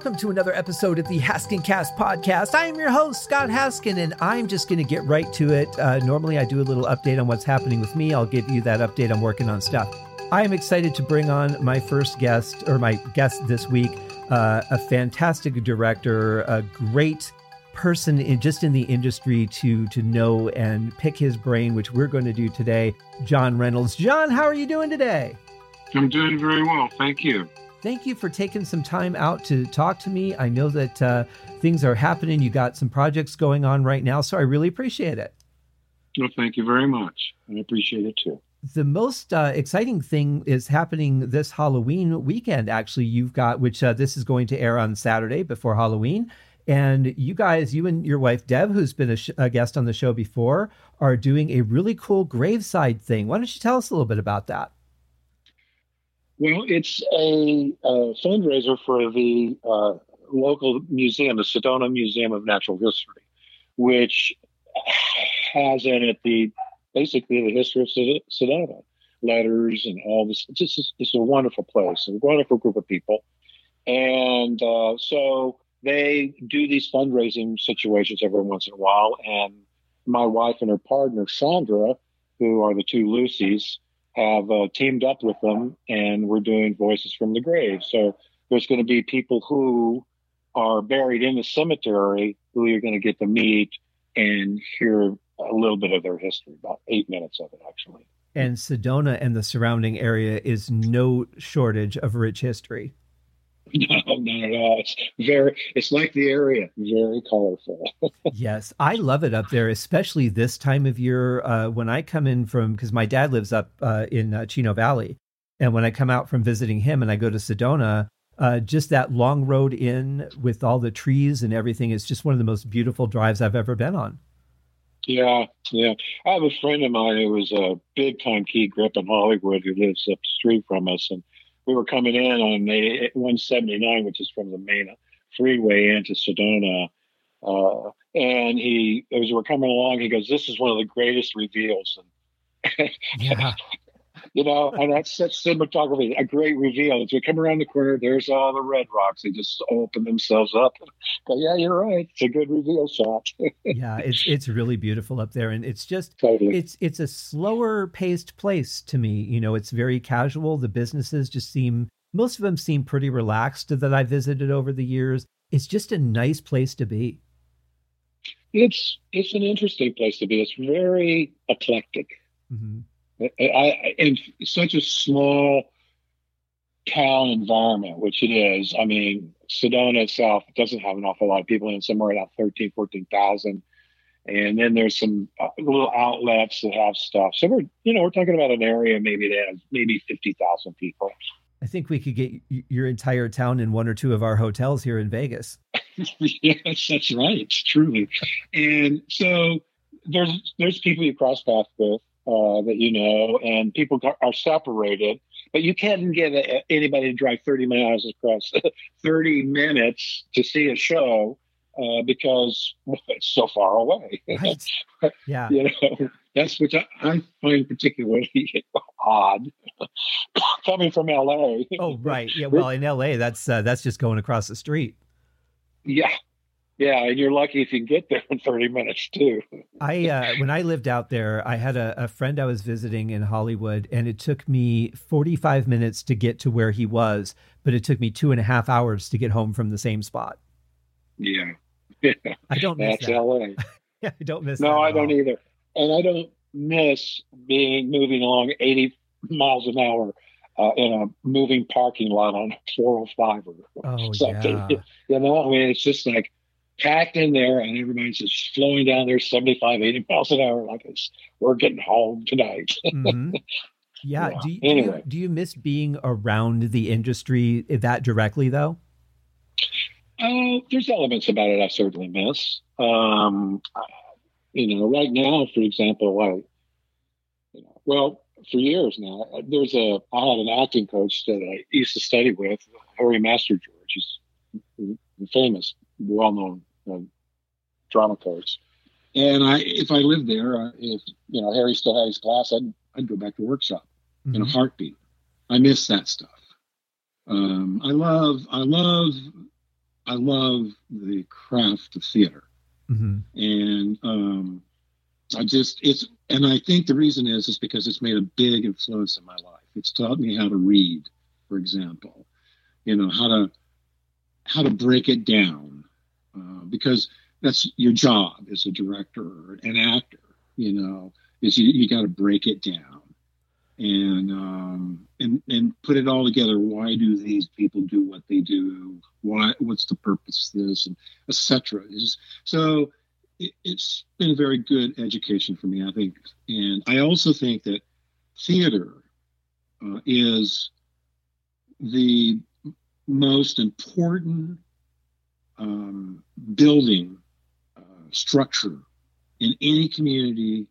Welcome to another episode of the Haskincast podcast. I am your host, Scott Haskin, and I'm just going to get right to it. Uh, normally, I do a little update on what's happening with me. I'll give you that update. I'm working on stuff. I am excited to bring on my first guest, or my guest this week, uh, a fantastic director, a great person in just in the industry to to know and pick his brain, which we're going to do today. John Reynolds. John, how are you doing today? I'm doing very well, thank you. Thank you for taking some time out to talk to me. I know that uh, things are happening. You got some projects going on right now, so I really appreciate it. Well, thank you very much. I appreciate it too. The most uh, exciting thing is happening this Halloween weekend. Actually, you've got which uh, this is going to air on Saturday before Halloween. And you guys, you and your wife Deb, who's been a, sh- a, guest on the show before, are doing a really cool graveside thing. Why don't you tell us a little bit about that? Well, it's a, a fundraiser for the uh, local museum, the Sedona Museum of Natural History, which has in it the basically the history of Sedona, letters and all this. It's just it's a wonderful place, a wonderful group of people, and uh, so they do these fundraising situations every once in a while. And my wife and her partner Sandra, who are the two Lucys have uh, teamed up with them and we're doing Voices from the Grave. So there's going to be people who are buried in the cemetery who you're going to get to meet and hear a little bit of their history, about eight minutes of it, actually. And Sedona and the surrounding area is no shortage of rich history. No, not at all. It's very, it's like the area, very colorful. yes, I love it up there, especially this time of year uh, when I come in from, because my dad lives up uh, in uh, Chino Valley. And when I come out from visiting him and I go to Sedona, uh, just that long road in with all the trees and everything is just one of the most beautiful drives I've ever been on. Yeah, yeah. I have a friend of mine who was a big time key grip in Hollywood who lives up the street from us. And we were coming in on the 179, which is from the main freeway into Sedona. Uh, and he, as we're coming along, he goes, "This is one of the greatest reveals." And yeah you know, and that's such cinematography, a great reveal. As we come around the corner, there's all the red rocks. They just open themselves up. But yeah, you're right. It's a good reveal shot. yeah, it's it's really beautiful up there, and it's just totally. it's it's a slower paced place to me. You know, it's very casual. The businesses just seem most of them seem pretty relaxed that I visited over the years. It's just a nice place to be. It's it's an interesting place to be. It's very eclectic. Mm-hmm. I, in such a small town environment, which it is, I mean, Sedona itself doesn't have an awful lot of people in it, somewhere around 13, 14,000. And then there's some uh, little outlets that have stuff. So we're, you know, we're talking about an area maybe that has maybe 50,000 people. I think we could get your entire town in one or two of our hotels here in Vegas. yes, that's right. Truly. And so there's there's people you cross paths with uh, that you know, and people are separated. But you can't get a, anybody to drive 30 miles across 30 minutes to see a show uh, because well, it's so far away. Right. Yeah. you know, that's which I, I find particularly odd coming from LA. Oh, right. Yeah. Well, in LA, that's uh, that's just going across the street. Yeah. Yeah, and you're lucky if you can get there in 30 minutes too. I uh, when I lived out there, I had a, a, friend I was visiting in Hollywood, and it took me 45 minutes to get to where he was, but it took me two and a half hours to get home from the same spot. Yeah, I don't miss That's that. LA. yeah, I don't miss. No, I don't either, and I don't miss being moving along 80 miles an hour uh, in a moving parking lot on 405 or oh, something. Yeah. You know, I mean, it's just like packed in there and everybody's just flowing down there 75 80 miles an hour like it's we're getting home tonight mm-hmm. yeah, yeah. Do, you, anyway. do, you, do you miss being around the industry that directly though uh, there's elements about it i certainly miss um, you know right now for example i you know well for years now there's a i had an acting coach that i used to study with harry Mastrogeorge he's famous well-known drama course. And I, if I lived there, uh, if you know Harry still had his class, I'd I'd go back to workshop mm-hmm. in a mm-hmm. heartbeat. I miss that stuff. Um, I love, I love, I love the craft of theater, mm-hmm. and um, I just it's, and I think the reason is is because it's made a big influence in my life. It's taught me how to read, for example, you know how to how to break it down, uh, because that's your job as a director or an actor. You know, is you, you got to break it down and um, and and put it all together. Why do these people do what they do? Why? What's the purpose of this? And etc. So it, has been a very good education for me, I think. And I also think that theater uh, is the most important um, building uh, structure in any community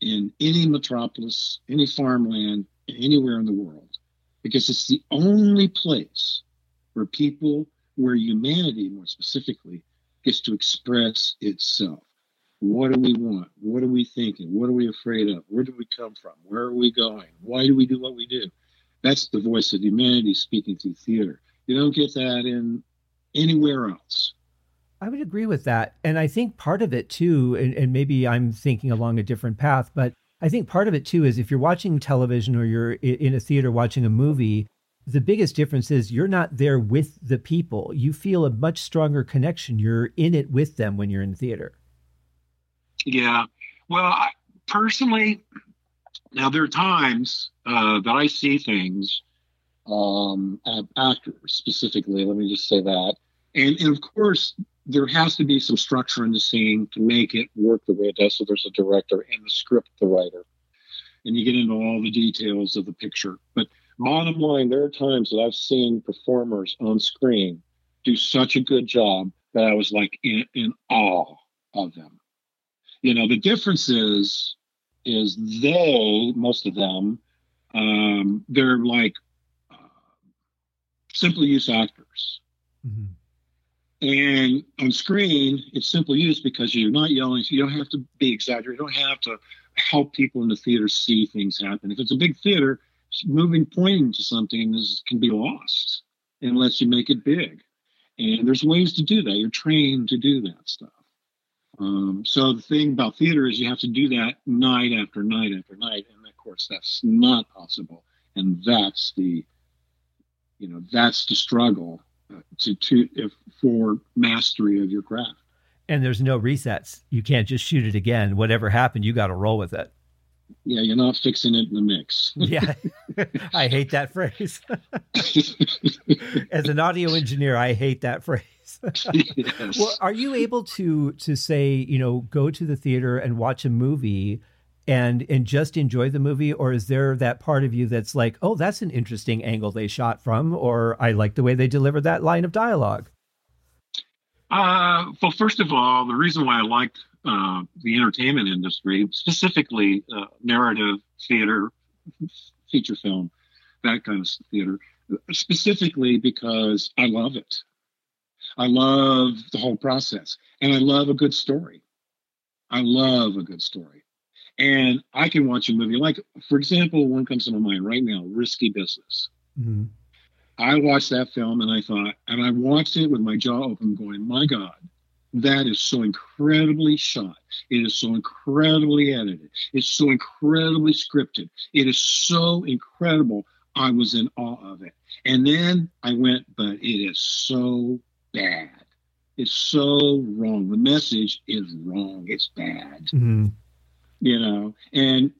in any metropolis, any farmland, anywhere in the world, because it's the only place where people, where humanity more specifically, gets to express itself. What do we want? What are we thinking? What are we afraid of? Where do we come from? Where are we going? Why do we do what we do? That's the voice of humanity speaking through theater. You don't get that in anywhere else. I would agree with that. And I think part of it too, and, and, maybe I'm thinking along a different path, but I think part of it too is if you're watching television or you're in a theater watching a movie, the biggest difference is you're not there with the people. You feel a much stronger connection. You're in it with them when you're in theater. Yeah. Well, I, personally, now there are times uh, that I see things, um, actors specifically, let me just say that. And, and of course, there has to be some structure in the scene to make it work the way it does. So there's a director and the script, the writer, and you get into all the details of the picture. But bottom line, there are times that I've seen performers on screen do such a good job that I was like in, in awe of them. You know, the difference is is they most of them um, they're like uh, simple use actors. Mm-hmm and on screen, it's simple use because you're not yelling. So you don't have to be exaggerated. You don't have to help people in the theater see things happen. If it's a big theater, moving, pointing to something is, can be lost unless you make it big. And there's ways to do that. You're trained to do that stuff. Um, so the thing about theater is you have to do that night after night after night, and of course that's not possible. And that's the, you know, that's the struggle uh, to, to if, for mastery of your craft. And there's no resets. You can't just shoot it again. Whatever happened, you got to roll with it. Yeah, you're not fixing it in the mix. yeah, I hate that phrase. As an audio engineer, I hate that phrase. yes. Well, are you able to to say, you know, go to the theater and watch a movie and and just enjoy the movie? Or is there that part of you that's like oh that's an interesting angle they shot from or i like the way they delivered that line of dialogue uh, well first of all the reason why i liked uh, the entertainment industry specifically uh, narrative theater feature film that kind of theater specifically because i love it. I love the whole process and i love a good story. I love a good story and I can watch a movie like, for example, one comes to my mind right now, Risky Business. Mm-hmm. I watched that film and I thought, and I watched it with my jaw open, going, my God, that is so incredibly shot. It is so incredibly edited. It's so incredibly scripted. It is so incredible. I was in awe of it. And then I went, but it is so bad. It's so wrong. The message is wrong. It's bad. Mm-hmm you know, and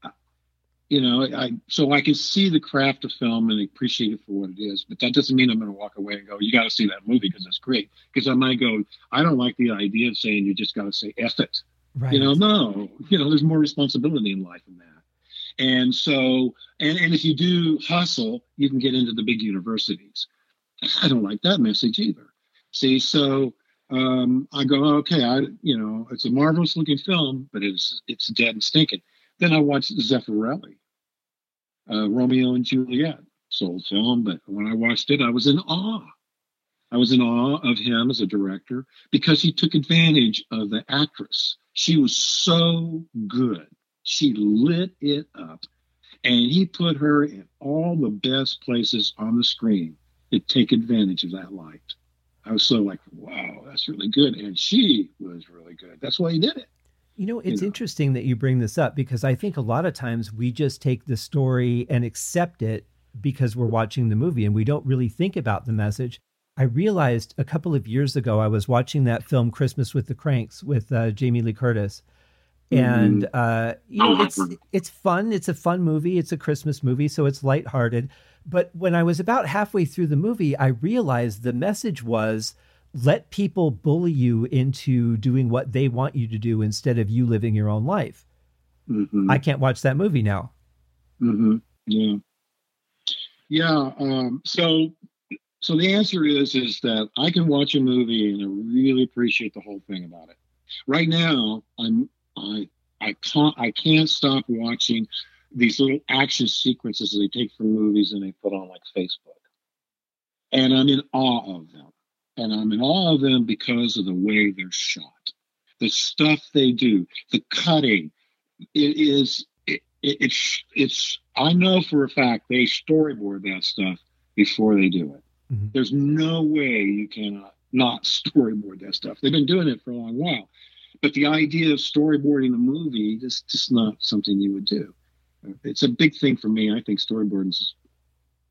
you know, I so I can see the craft of film and appreciate it for what it is, but that doesn't mean I'm going to walk away and go, "You got to see that movie because it's great." Because I might go, "I don't like the idea of saying you just got to say F it." Right. You know, no, you know, there's more responsibility in life than that. And so, and and if you do hustle, you can get into the big universities. I don't like that message either. See, so um, I go, okay, I you know, it's a marvelous looking film, but it's it's dead and stinking. Then I watched Zeffirelli, uh, Romeo and Juliet, sold film, but when I watched it, I was in awe. I was in awe of him as a director because he took advantage of the actress. She was so good. She lit it up. And he put her in all the best places on the screen to take advantage of that light. I was so like, wow, that's really good. And she was really good. That's why he did it. You know, it's you know? interesting that you bring this up because I think a lot of times we just take the story and accept it because we're watching the movie and we don't really think about the message. I realized a couple of years ago I was watching that film Christmas with the Kranks with uh, Jamie Lee Curtis, and mm-hmm. uh, you know oh, it's it's fun. It's a fun movie. It's a Christmas movie, so it's lighthearted. But when I was about halfway through the movie, I realized the message was let people bully you into doing what they want you to do instead of you living your own life. Mm-hmm. I can't watch that movie now. Mm-hmm. Yeah. Yeah. Um, so, so the answer is, is that I can watch a movie and I really appreciate the whole thing about it. Right now, I'm, I, I can't, I can't stop watching these little action sequences they take from movies and they put on like Facebook. And I'm in awe of them. And I'm in awe of them because of the way they're shot, the stuff they do, the cutting. It is, it, it, it's, it's, I know for a fact they storyboard that stuff before they do it. Mm-hmm. There's no way you cannot not storyboard that stuff. They've been doing it for a long while. But the idea of storyboarding a movie is just not something you would do it's a big thing for me. I think storyboarding is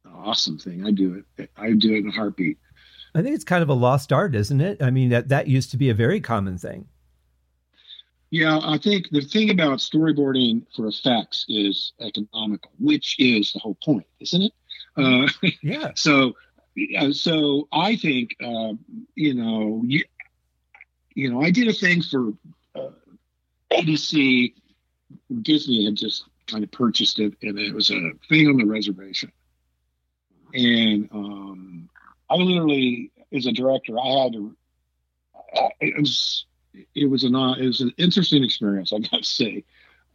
an awesome thing. I do it. I do it in a heartbeat. I think it's kind of a lost art, isn't it? I mean, that that used to be a very common thing. Yeah, I think the thing about storyboarding for effects is economical, which is the whole point, isn't it? Uh, yeah. So, so I think uh, you know, you, you know, I did a thing for uh, ABC. Disney had just kind of purchased it, and it was a thing on the reservation. And um, I literally, as a director, I had to. It was it was an it was an interesting experience, I got to say.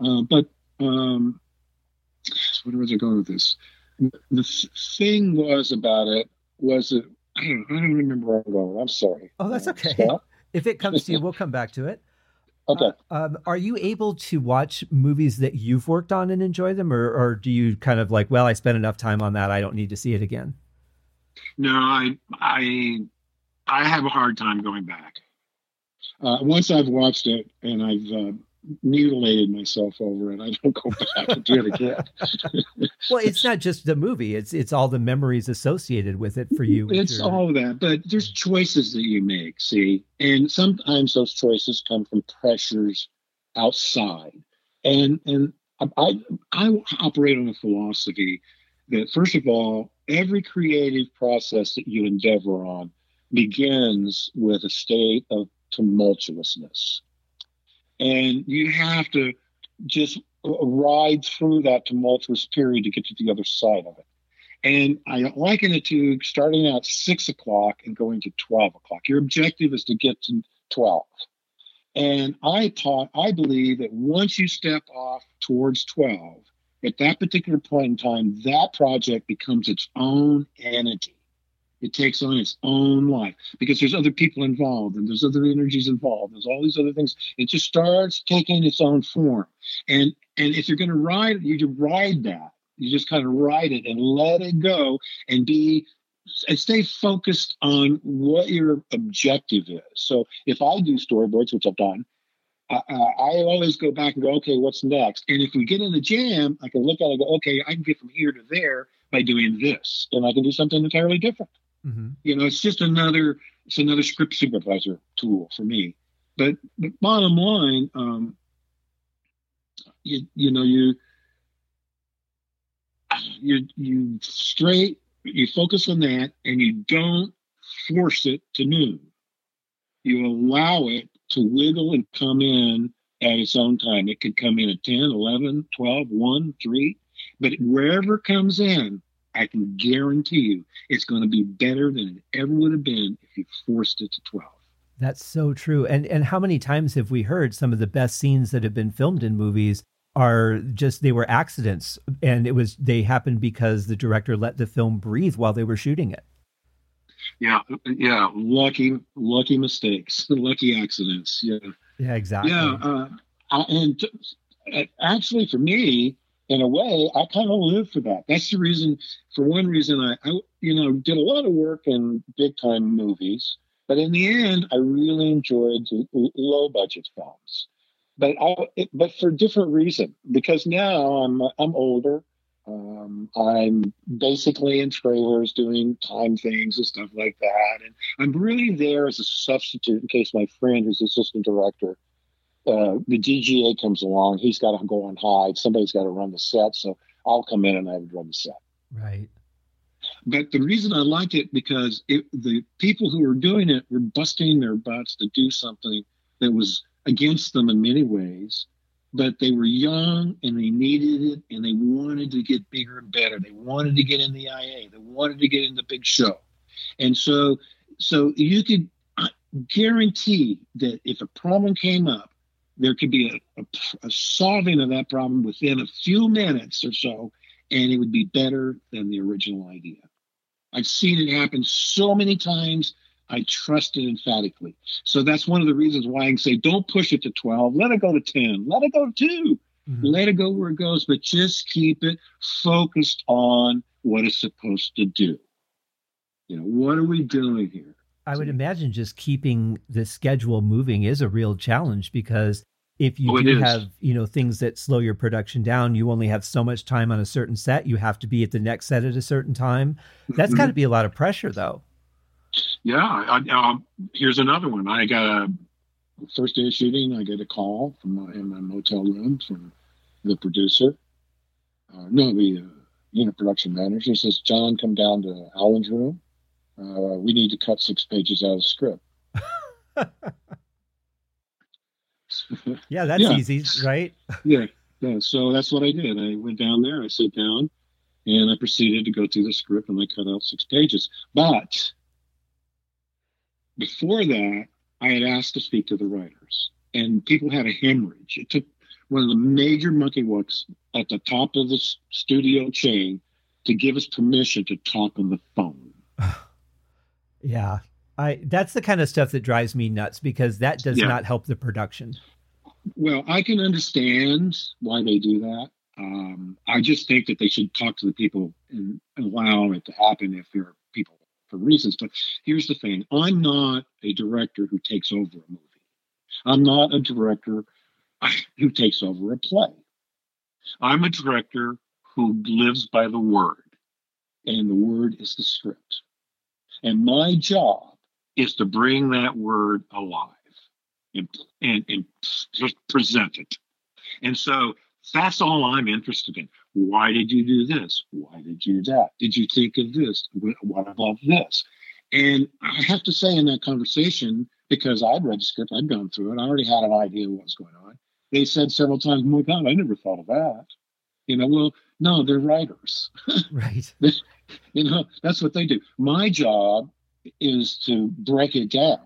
Uh, but um, where was I going with this? The thing was about it was that I don't, I don't remember where I'm going. I'm sorry. Oh, that's okay. If it comes to you, we'll come back to it. Okay. Uh, um, are you able to watch movies that you've worked on and enjoy them, or, or do you kind of like, well, I spent enough time on that, I don't need to see it again? No, I I I have a hard time going back. Uh, once I've watched it and I've uh, mutilated myself over it. I don't go back and do it again. well, it's not just the movie; it's it's all the memories associated with it for you. It's your... all that, but there's choices that you make. See, and sometimes those choices come from pressures outside, and and I I operate on a philosophy that first of all, every creative process that you endeavor on begins with a state of tumultuousness and you have to just ride through that tumultuous period to get to the other side of it. And I liken it to starting at six o'clock and going to 12 o'clock. Your objective is to get to 12. And I taught, I believe that once you step off towards 12, at that particular point in time, that project becomes its own entity it takes on its own life because there's other people involved and there's other energies involved. There's all these other things. It just starts taking its own form. And and if you're going to ride you just ride that. You just kind of ride it and let it go and be and stay focused on what your objective is. So if i do storyboards which i've done I always go back and go, okay, what's next? And if we get in the jam, I can look at it and go, okay, I can get from here to there by doing this, and I can do something entirely different. Mm-hmm. You know, it's just another it's another script supervisor tool for me. But, but bottom line, um, you you know you you you straight you focus on that and you don't force it to noon. You allow it to wiggle and come in at its own time. It could come in at 10, 11, 12, 1, 3, but wherever it comes in, I can guarantee you it's going to be better than it ever would have been if you forced it to 12. That's so true. And and how many times have we heard some of the best scenes that have been filmed in movies are just they were accidents and it was they happened because the director let the film breathe while they were shooting it. Yeah, yeah, lucky lucky mistakes, lucky accidents. Yeah. Yeah, exactly. Yeah, uh, and t- actually for me, in a way, I kind of live for that. That's the reason. For one reason, I, I you know did a lot of work in big time movies, but in the end, I really enjoyed low budget films. But I, it, but for different reason. Because now I'm I'm older. Um, I'm basically in trailers doing time things and stuff like that, and I'm really there as a substitute in case my friend, who's assistant director, uh, the DGA comes along, he's got to go on hide. Somebody's got to run the set, so I'll come in and I would run the set. Right. But the reason I liked it because it, the people who were doing it were busting their butts to do something that was against them in many ways, but they were young and they needed it and they wanted to get bigger and better. They wanted to get in the IA. They wanted to get in the big show, and so so you could guarantee that if a problem came up there could be a, a, a, solving of that problem within a few minutes or so, and it would be better than the original idea. I've seen it happen so many times. I trust it emphatically. So that's one of the reasons why I can say, don't push it to 12. Let it go to 10. Let it go to 2. Mm-hmm. Let it go where it goes, but just keep it focused on what it's supposed to do. You know, what are we doing here? I would imagine just keeping the schedule moving is a real challenge because if you oh, do have you know things that slow your production down you only have so much time on a certain set you have to be at the next set at a certain time. That's mm-hmm. got to be a lot of pressure though. Yeah I, uh, here's another one. I got a first day of shooting i get a call from my, in my motel room from the producer uh, no the uh, unit production manager. He says john come down to alan's room uh, we need to cut six pages out of the script. yeah, that's yeah. easy, right? yeah, yeah. So that's what I did. I went down there, I sat down, and I proceeded to go through the script, and I cut out six pages. But before that, I had asked to speak to the writers, and people had a hemorrhage. It took one of the major monkey walks at the top of the studio chain to give us permission to talk on the phone. Yeah. I that's the kind of stuff that drives me nuts because that does yeah. not help the production. Well, I can understand why they do that. Um, I just think that they should talk to the people and, and allow it to happen if there are people for reasons. But here's the thing I'm not a director who takes over a movie, I'm not a director who takes over a play. I'm a director who lives by the word, and the word is the script. And my job is to bring that word alive and, and, and just present it. And so that's all I'm interested in. Why did you do this? Why did you do that? Did you think of this? What about this? And I have to say, in that conversation, because I'd read the script, I'd gone through it, I already had an idea of what was going on. They said several times, "Oh my God, I never thought of that." You know, well, no, they're writers. Right. you know, that's what they do. My job is to break it down,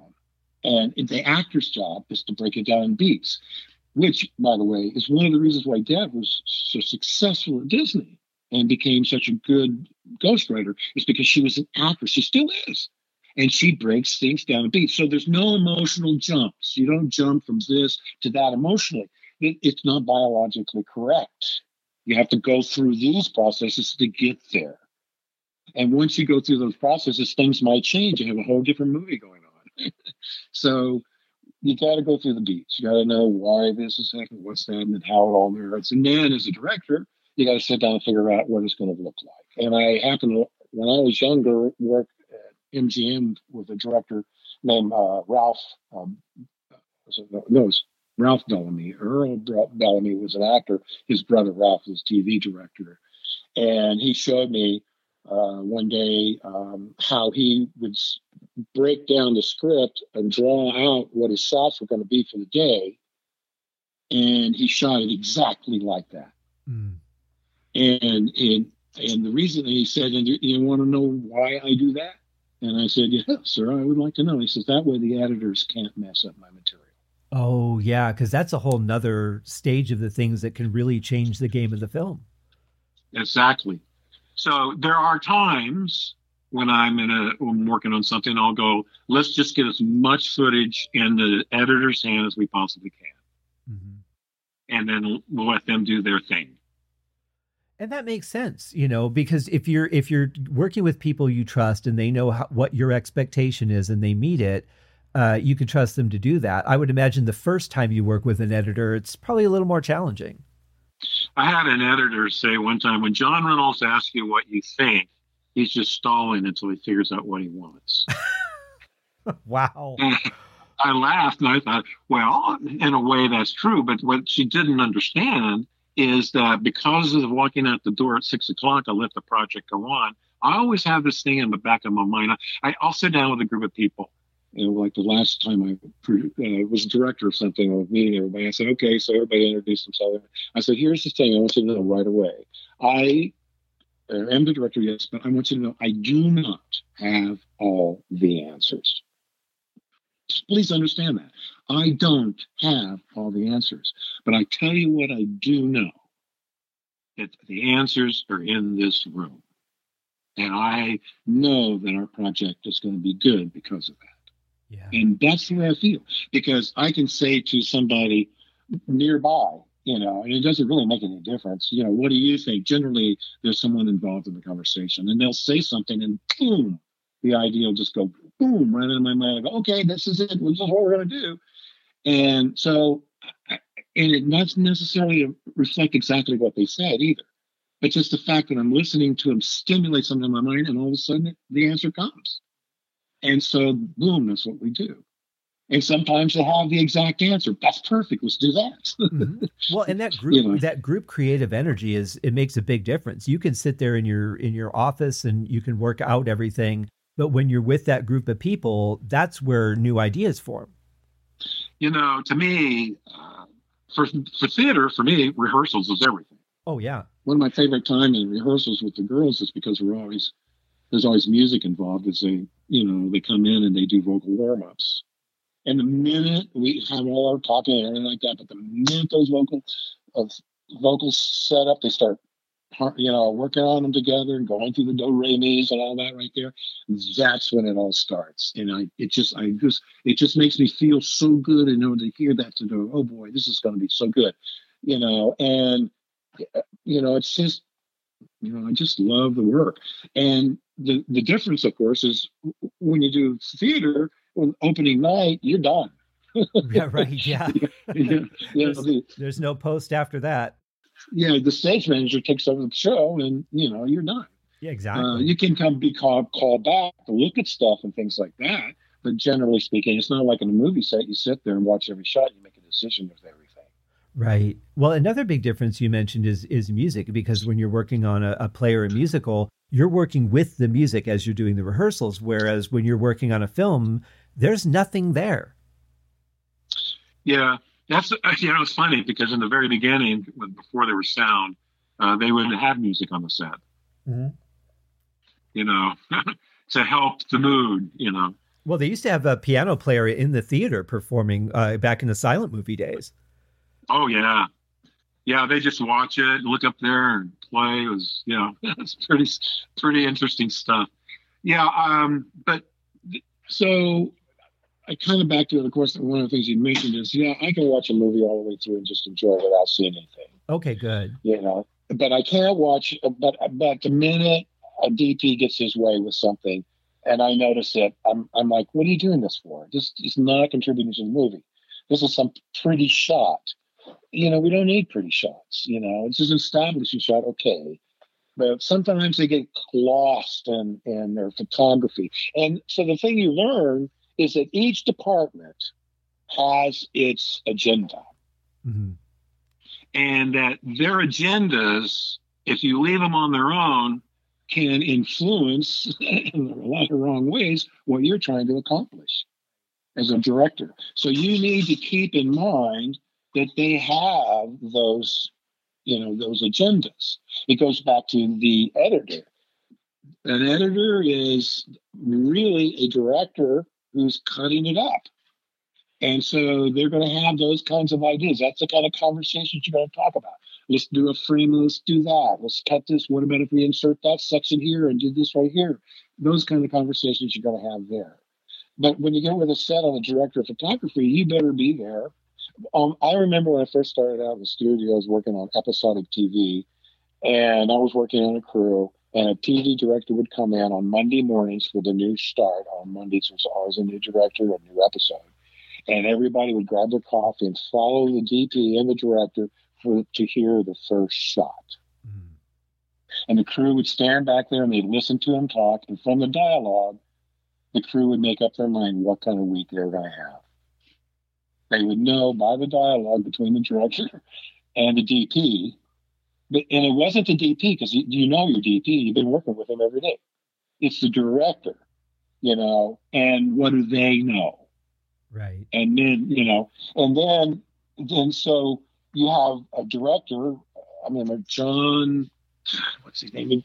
and the actor's job is to break it down in beats, which, by the way, is one of the reasons why Deb was so successful at Disney and became such a good ghostwriter, is because she was an actress. She still is. And she breaks things down in beats. So there's no emotional jumps. You don't jump from this to that emotionally. It, it's not biologically correct. You have to go through these processes to get there. And once you go through those processes, things might change. You have a whole different movie going on. so you got to go through the beats. You got to know why this is happening, what's that, and how it all merits. And then, as a director, you got to sit down and figure out what it's going to look like. And I happened to, when I was younger, work at MGM with a director named uh, Ralph. Um, no, it was Ralph Bellamy. Earl Bellamy was an actor. His brother Ralph was TV director, and he showed me uh, one day um, how he would break down the script and draw out what his shots were going to be for the day, and he shot it exactly like that. Mm. And and and the reason he said, and you, you want to know why I do that? And I said, yeah, sir, I would like to know. He says that way the editors can't mess up my material. Oh yeah, because that's a whole nother stage of the things that can really change the game of the film. Exactly. So there are times when I'm in a when I'm working on something, I'll go, let's just get as much footage in the editor's hand as we possibly can, mm-hmm. and then we'll let them do their thing. And that makes sense, you know, because if you're if you're working with people you trust and they know how, what your expectation is and they meet it, uh, you can trust them to do that. I would imagine the first time you work with an editor, it's probably a little more challenging. I had an editor say one time when John Reynolds asks you what you think, he's just stalling until he figures out what he wants. wow. I laughed and I thought, well, in a way that's true. But what she didn't understand is that because of walking out the door at six o'clock, I let the project go on. I always have this thing in the back of my mind. I, I'll sit down with a group of people. You know, like the last time I uh, was director of something or meeting everybody, I said, okay, so everybody introduced themselves. I said, here's the thing I want you to know right away. I am the director, yes, but I want you to know I do not have all the answers. Please understand that. I don't have all the answers. But I tell you what I do know that the answers are in this room. And I know that our project is going to be good because of that. Yeah. And that's the way I feel because I can say to somebody nearby, you know, and it doesn't really make any difference. You know, what do you think? Generally, there's someone involved in the conversation and they'll say something and boom, the idea will just go boom right into my mind. I go, okay, this is it. This is what we're going to do. And so, and it doesn't necessarily reflect exactly what they said either. But just the fact that I'm listening to them stimulate something in my mind, and all of a sudden the answer comes. And so, boom, that's what we do. And sometimes they have the exact answer. That's perfect. Let's do that. mm-hmm. Well, and that group, you know? that group creative energy is it makes a big difference. You can sit there in your in your office and you can work out everything but when you're with that group of people, that's where new ideas form. You know, to me, uh, for for theater, for me, rehearsals is everything. Oh yeah. One of my favorite time in rehearsals with the girls is because we're always there's always music involved. As they, you know, they come in and they do vocal warm ups. And the minute we have all our talking and everything like that, but the minute those vocal uh, of vocals set up, they start you know, working on them together and going through the do re mi's and all that right there. That's when it all starts. And I, it just, I just, it just makes me feel so good. And know, to hear that to go, oh boy, this is going to be so good, you know, and, uh, you know, it's just, you know, I just love the work. And the, the difference, of course, is when you do theater, on opening night, you're done. yeah, right. Yeah. yeah, yeah. There's, there's no post after that Yeah, the stage manager takes over the show and, you know, you're done. Yeah, exactly. Uh, you can come be called, called back to look at stuff and things like that. But generally speaking, it's not like in a movie set. You sit there and watch every shot. And you make a decision with everything. Right. Well, another big difference you mentioned is is music because when you're working on a, a play or a musical, you're working with the music as you're doing the rehearsals. Whereas when you're working on a film, there's nothing there. Yeah, that's you know it's funny because in the very beginning, when, before there was sound, uh, they wouldn't have music on the set. Mm-hmm. You know, to help the mood. You know. Well, they used to have a piano player in the theater performing uh, back in the silent movie days. Oh yeah, yeah. They just watch it, look up there, and play. It was you know, it's pretty pretty interesting stuff. Yeah, um, but so I kind of back to it. Of course, one of the things you mentioned is, yeah, I can watch a movie all the way through and just enjoy it without seeing anything. Okay, good. You know, but I can't watch. But but the minute a DP gets his way with something, and I notice it, I'm I'm like, what are you doing this for? This is not contributing to the movie. This is some pretty shot. You know, we don't need pretty shots. You know, it's just an establishing shot. Okay, but sometimes they get lost in in their photography, and so the thing you learn is that each department has its agenda. Mm-hmm. And that their agendas, if you leave them on their own, can influence in a lot of wrong ways what you're trying to accomplish as a director. So you need to keep in mind that they have those, you know, those agendas. It goes back to the editor. An editor is really a director who's cutting it up. And so they're going to have those kinds of ideas. That's the kind of conversations you're going to talk about. Let's do a frame, let's do that. Let's cut this. What about if we insert that section here and do this right here? Those kind of conversations you're going to have there. But when you get with a set on a director of photography, you better be there. Um, I remember when I first started out in the studios working on episodic TV, and I was working on a crew, and a TV director would come in on Monday mornings for the new start. On Mondays, there's always a new director, a new episode, and everybody would grab their coffee and follow the DP and the director for to hear the first shot. Mm. And the crew would stand back there and they'd listen to him talk, and from the dialogue, the crew would make up their mind what kind of week they were going to have. They would know by the dialogue between the director and the DP but, and it wasn't the DP because you, you know your DP. You've been working with him every day. It's the director, you know. And what do they know? Right. And then you know, and then then so you have a director. I mean, John. What's his name? He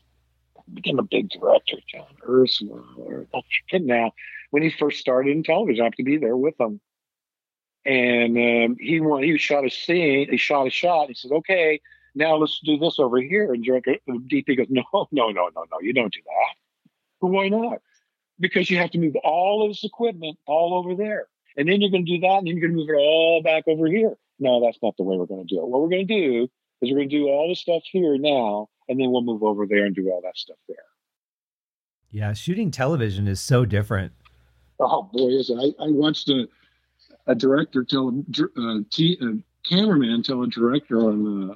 became a big director, John Ursula. Or now. When he first started in television, I have to be there with him. And um, he he shot a scene. He shot a shot. He says, "Okay." now let's do this over here. And director DP goes, no, no, no, no, no, you don't do that. But why not? Because you have to move all of this equipment all over there. And then you're going to do that, and then you're going to move it all back over here. No, that's not the way we're going to do it. What we're going to do is we're going to do all the stuff here now, and then we'll move over there and do all that stuff there. Yeah, shooting television is so different. Oh boy, is it! I, I watched a, a director tell a, uh, t, a cameraman tell a director on uh,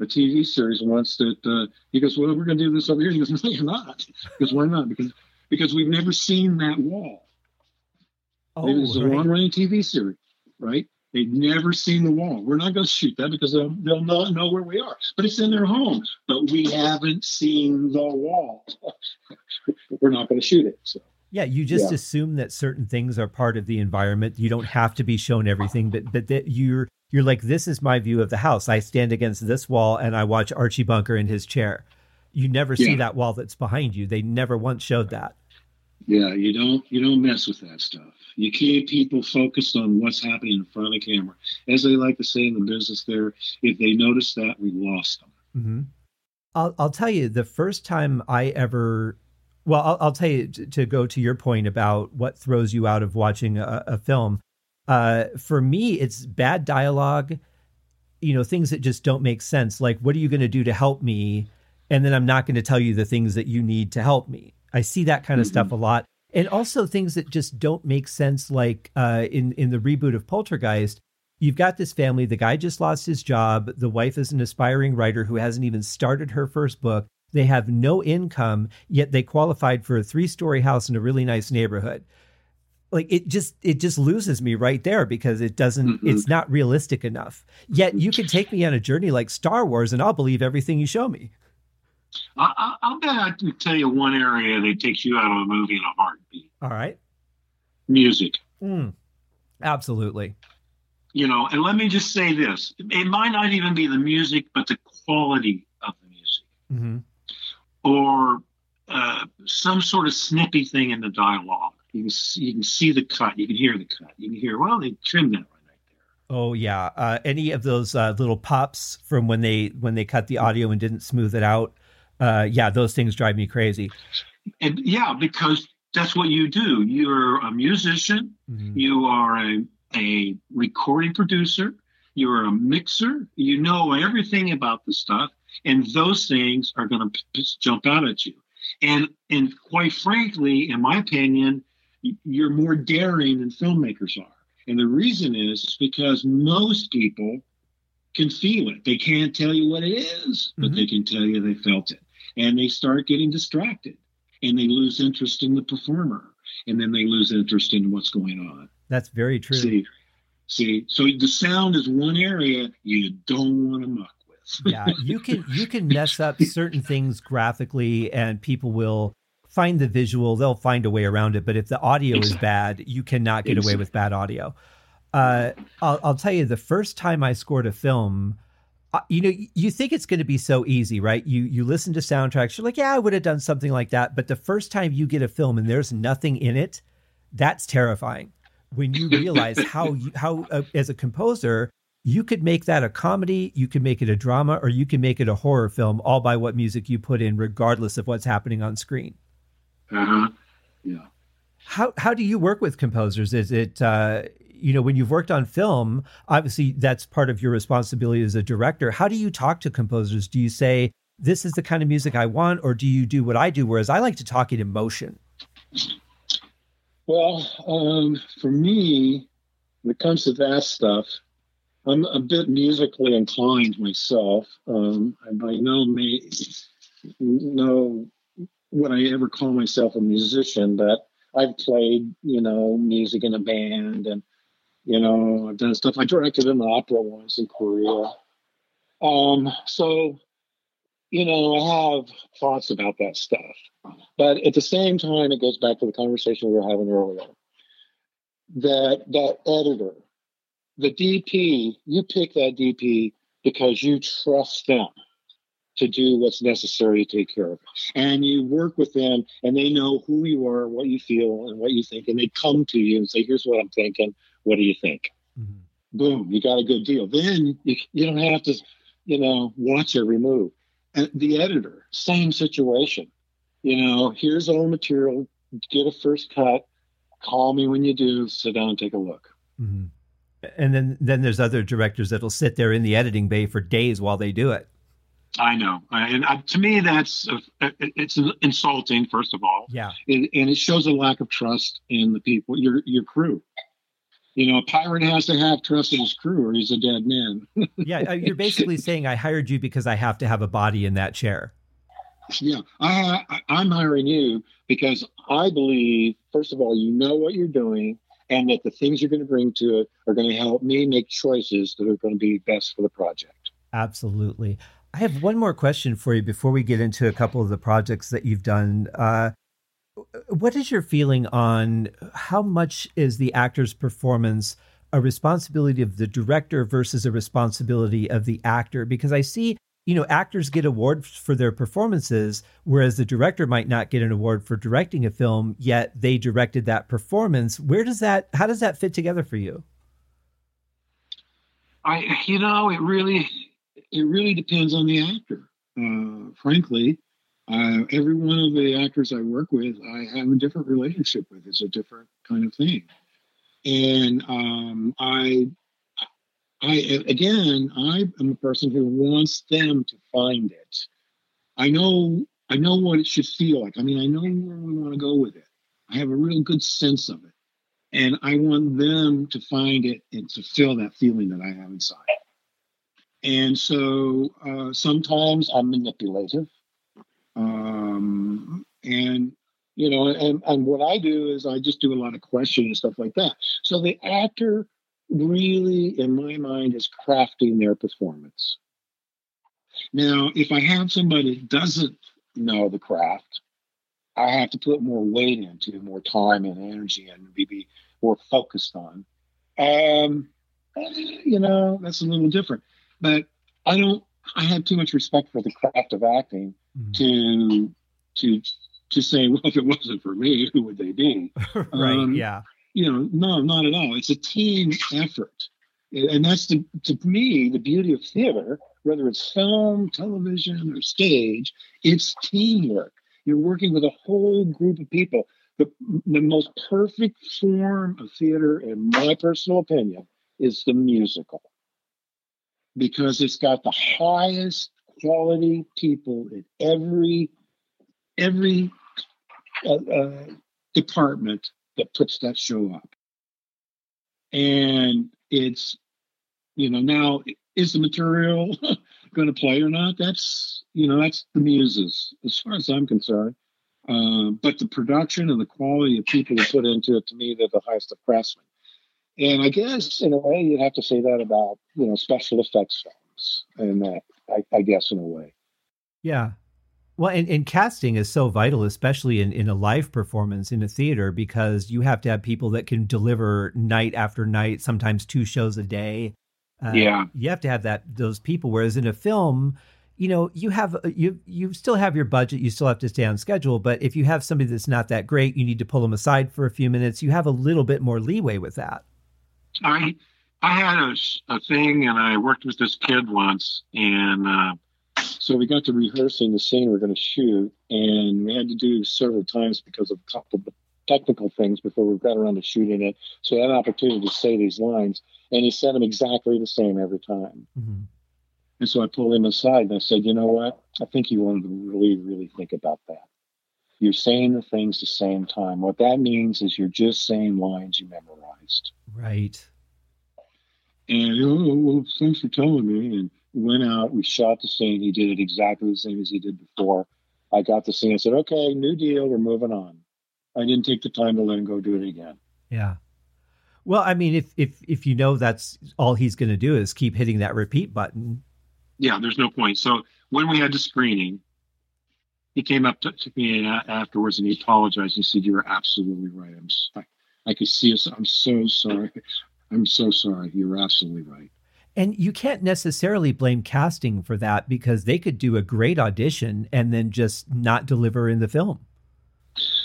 a TV series once that uh, he goes, "Well, we're going to do this over here." He goes, "No, you're not." Because why not? Because because we've never seen that wall. Oh, it was right. a long-running TV series, right? They've never seen the wall. We're not going to shoot that because they'll, they'll not know where we are. But it's in their home. But we haven't seen the wall. We're not going to shoot it. So. Yeah, you just yeah. assume that certain things are part of the environment. You don't have to be shown everything, but but that you're you're like, this is my view of the house. I stand against this wall and I watch Archie Bunker in his chair. You never yeah. see that wall that's behind you. They never once showed that. Yeah, you don't you don't mess with that stuff. You keep people focused on what's happening in front of the camera. As they like to say in the business there, if they notice that, we lost them. Mm-hmm. I'll, I'll tell you, the first time I ever, well, I'll, I'll tell you to, to, go to your point about what throws you out of watching a, a film. Uh, for me, it's bad dialogue, you know, things that just don't make sense. Like, what are you going to do to help me? And then I'm not going to tell you the things that you need to help me. I see that kind of mm-hmm. stuff a lot. And also things that just don't make sense, like uh, in, in the reboot of Poltergeist, you've got this family. The guy just lost his job. The wife is an aspiring writer who hasn't even started her first book. They have no income, yet they qualified for a three story house in a really nice neighborhood like it just it just loses me right there because it doesn't mm-hmm. it's not realistic enough yet you can take me on a journey like star wars and i'll believe everything you show me I, will bet I can tell you one area that takes you out of a movie in a heartbeat. All right. Music. Mm, absolutely. You know, and let me just say this it might not even be the music, but the quality of the music. Mm-hmm. Or uh, some sort of snippy thing in the dialogue you can see, you can see the cut. You can hear the cut. You can hear. Well, they trimmed that right there. Oh yeah. Uh, any of those uh, little pops from when they when they cut the audio and didn't smooth it out. Uh, yeah, those things drive me crazy. And yeah, because that's what you do. You're a musician. Mm-hmm. You are a a recording producer. You're a mixer. You know everything about the stuff, and those things are going to p- jump out at you. And and quite frankly, in my opinion, you're more daring than filmmakers are. And the reason is because most people can feel it. They can't tell you what it is, but mm-hmm. they can tell you they felt it. And they start getting distracted and they lose interest in the performer. And then they lose interest in what's going on. That's very true. See, see, so the sound is one area you don't want to muck. Yeah, you can you can mess up certain things graphically and people will find the visual, they'll find a way around it. But if the audio exactly. is bad, you cannot get exactly. away with bad audio. Uh, I'll, I'll, tell you, the first time I scored a film, uh, you know, you think it's going to be so easy, right? You you listen to soundtracks, you're like, yeah, I would have done something like that. But the first time you get a film and there's nothing in it, that's terrifying. When you realize how you, how uh, as a composer you could make that a comedy, you could make it a drama, or you can make it a horror film, all by what music you put in, regardless of what's happening on screen. Uh-huh. Yeah. How how do you work with composers? Is it uh, you know when you've worked on film, obviously that's part of your responsibility as a director. How do you talk to composers? Do you say, this is the kind of music I want, or do you do what I do? Whereas I like to talk in emotion. Well, um, for me, when it comes to that stuff, I'm a bit musically inclined myself. Um, I by no means know would I ever call myself a musician, but I've played, you know, music in a band and, you know, I've done stuff. I directed an opera once in Korea. Um, so, you know, I have thoughts about that stuff. But at the same time, it goes back to the conversation we were having earlier. That that editor, the DP, you pick that DP because you trust them to do what's necessary to take care of it. And you work with them and they know who you are, what you feel, and what you think. And they come to you and say, Here's what I'm thinking. What do you think? Mm-hmm. Boom, you got a good deal. Then you, you don't have to, you know, watch every move. And the editor, same situation. You know, here's all the material, get a first cut, call me when you do, sit down and take a look. Mm-hmm. And then, then there's other directors that'll sit there in the editing bay for days while they do it. I know, and uh, to me, that's uh, it's insulting. First of all, yeah, and, and it shows a lack of trust in the people, your your crew. You know, a pirate has to have trust in his crew, or he's a dead man. yeah, uh, you're basically saying I hired you because I have to have a body in that chair. Yeah, I, I'm hiring you because I believe, first of all, you know what you're doing, and that the things you're going to bring to it are going to help me make choices that are going to be best for the project. Absolutely. I have one more question for you before we get into a couple of the projects that you've done. Uh, what is your feeling on how much is the actor's performance a responsibility of the director versus a responsibility of the actor? Because I see, you know, actors get awards for their performances, whereas the director might not get an award for directing a film, yet they directed that performance. Where does that, how does that fit together for you? I, you know, it really, it really depends on the actor. Uh, frankly, uh, every one of the actors I work with, I have a different relationship with. It's a different kind of thing, and um, I, I again, I am a person who wants them to find it. I know, I know what it should feel like. I mean, I know where we want to go with it. I have a real good sense of it, and I want them to find it and to feel that feeling that I have inside. And so uh, sometimes I'm manipulative. Um, and, you know, and, and what I do is I just do a lot of questioning and stuff like that. So the actor really, in my mind, is crafting their performance. Now, if I have somebody that doesn't know the craft, I have to put more weight into, more time and energy, and be more focused on. Um, you know, that's a little different. But I don't. I have too much respect for the craft of acting mm-hmm. to to to say, well, if it wasn't for me, who would they be? right. Um, yeah. You know, no, not at all. It's a team effort, and that's the to me the beauty of theater. Whether it's film, television, or stage, it's teamwork. You're working with a whole group of people. The, the most perfect form of theater, in my personal opinion, is the musical because it's got the highest quality people in every every uh, uh, department that puts that show up. And it's you know now is the material going to play or not? That's you know that's the muses as far as i'm concerned. Uh, but the production and the quality of people who put into it to me they're the highest of craftsmen. And I guess in a way you'd have to say that about you know special effects films, and that I, I guess in a way. Yeah, well, and, and, casting is so vital, especially in, in a live performance in a theater, because you have to have people that can deliver night after night, sometimes two shows a day. Uh, yeah, you have to have that those people. Whereas in a film, you know, you have you you still have your budget, you still have to stay on schedule. But if you have somebody that's not that great, you need to pull them aside for a few minutes. You have a little bit more leeway with that. I I had a, a thing, and I worked with this kid once, and uh, so we got to rehearsing the scene we are going to shoot, and we had to do several times because of a couple of technical things before we got around to shooting it. So I had an opportunity to say these lines, and he said them exactly the same every time. Mm-hmm. And so I pulled him aside and I said, you know what? I think you wanted to really, really think about that. You're saying the things the same time. What that means is you're just saying lines you memorized. Right. And oh, well, thanks for telling me. And went out. We shot the scene. He did it exactly the same as he did before. I got the scene. I said, "Okay, new deal. We're moving on." I didn't take the time to let him go do it again. Yeah. Well, I mean, if if if you know that's all he's going to do is keep hitting that repeat button. Yeah, there's no point. So when we had the screening, he came up to, to me afterwards and he apologized. He said, "You're absolutely right. I'm I, I could see us. I'm so sorry. I'm so sorry. You're absolutely right." And you can't necessarily blame casting for that because they could do a great audition and then just not deliver in the film.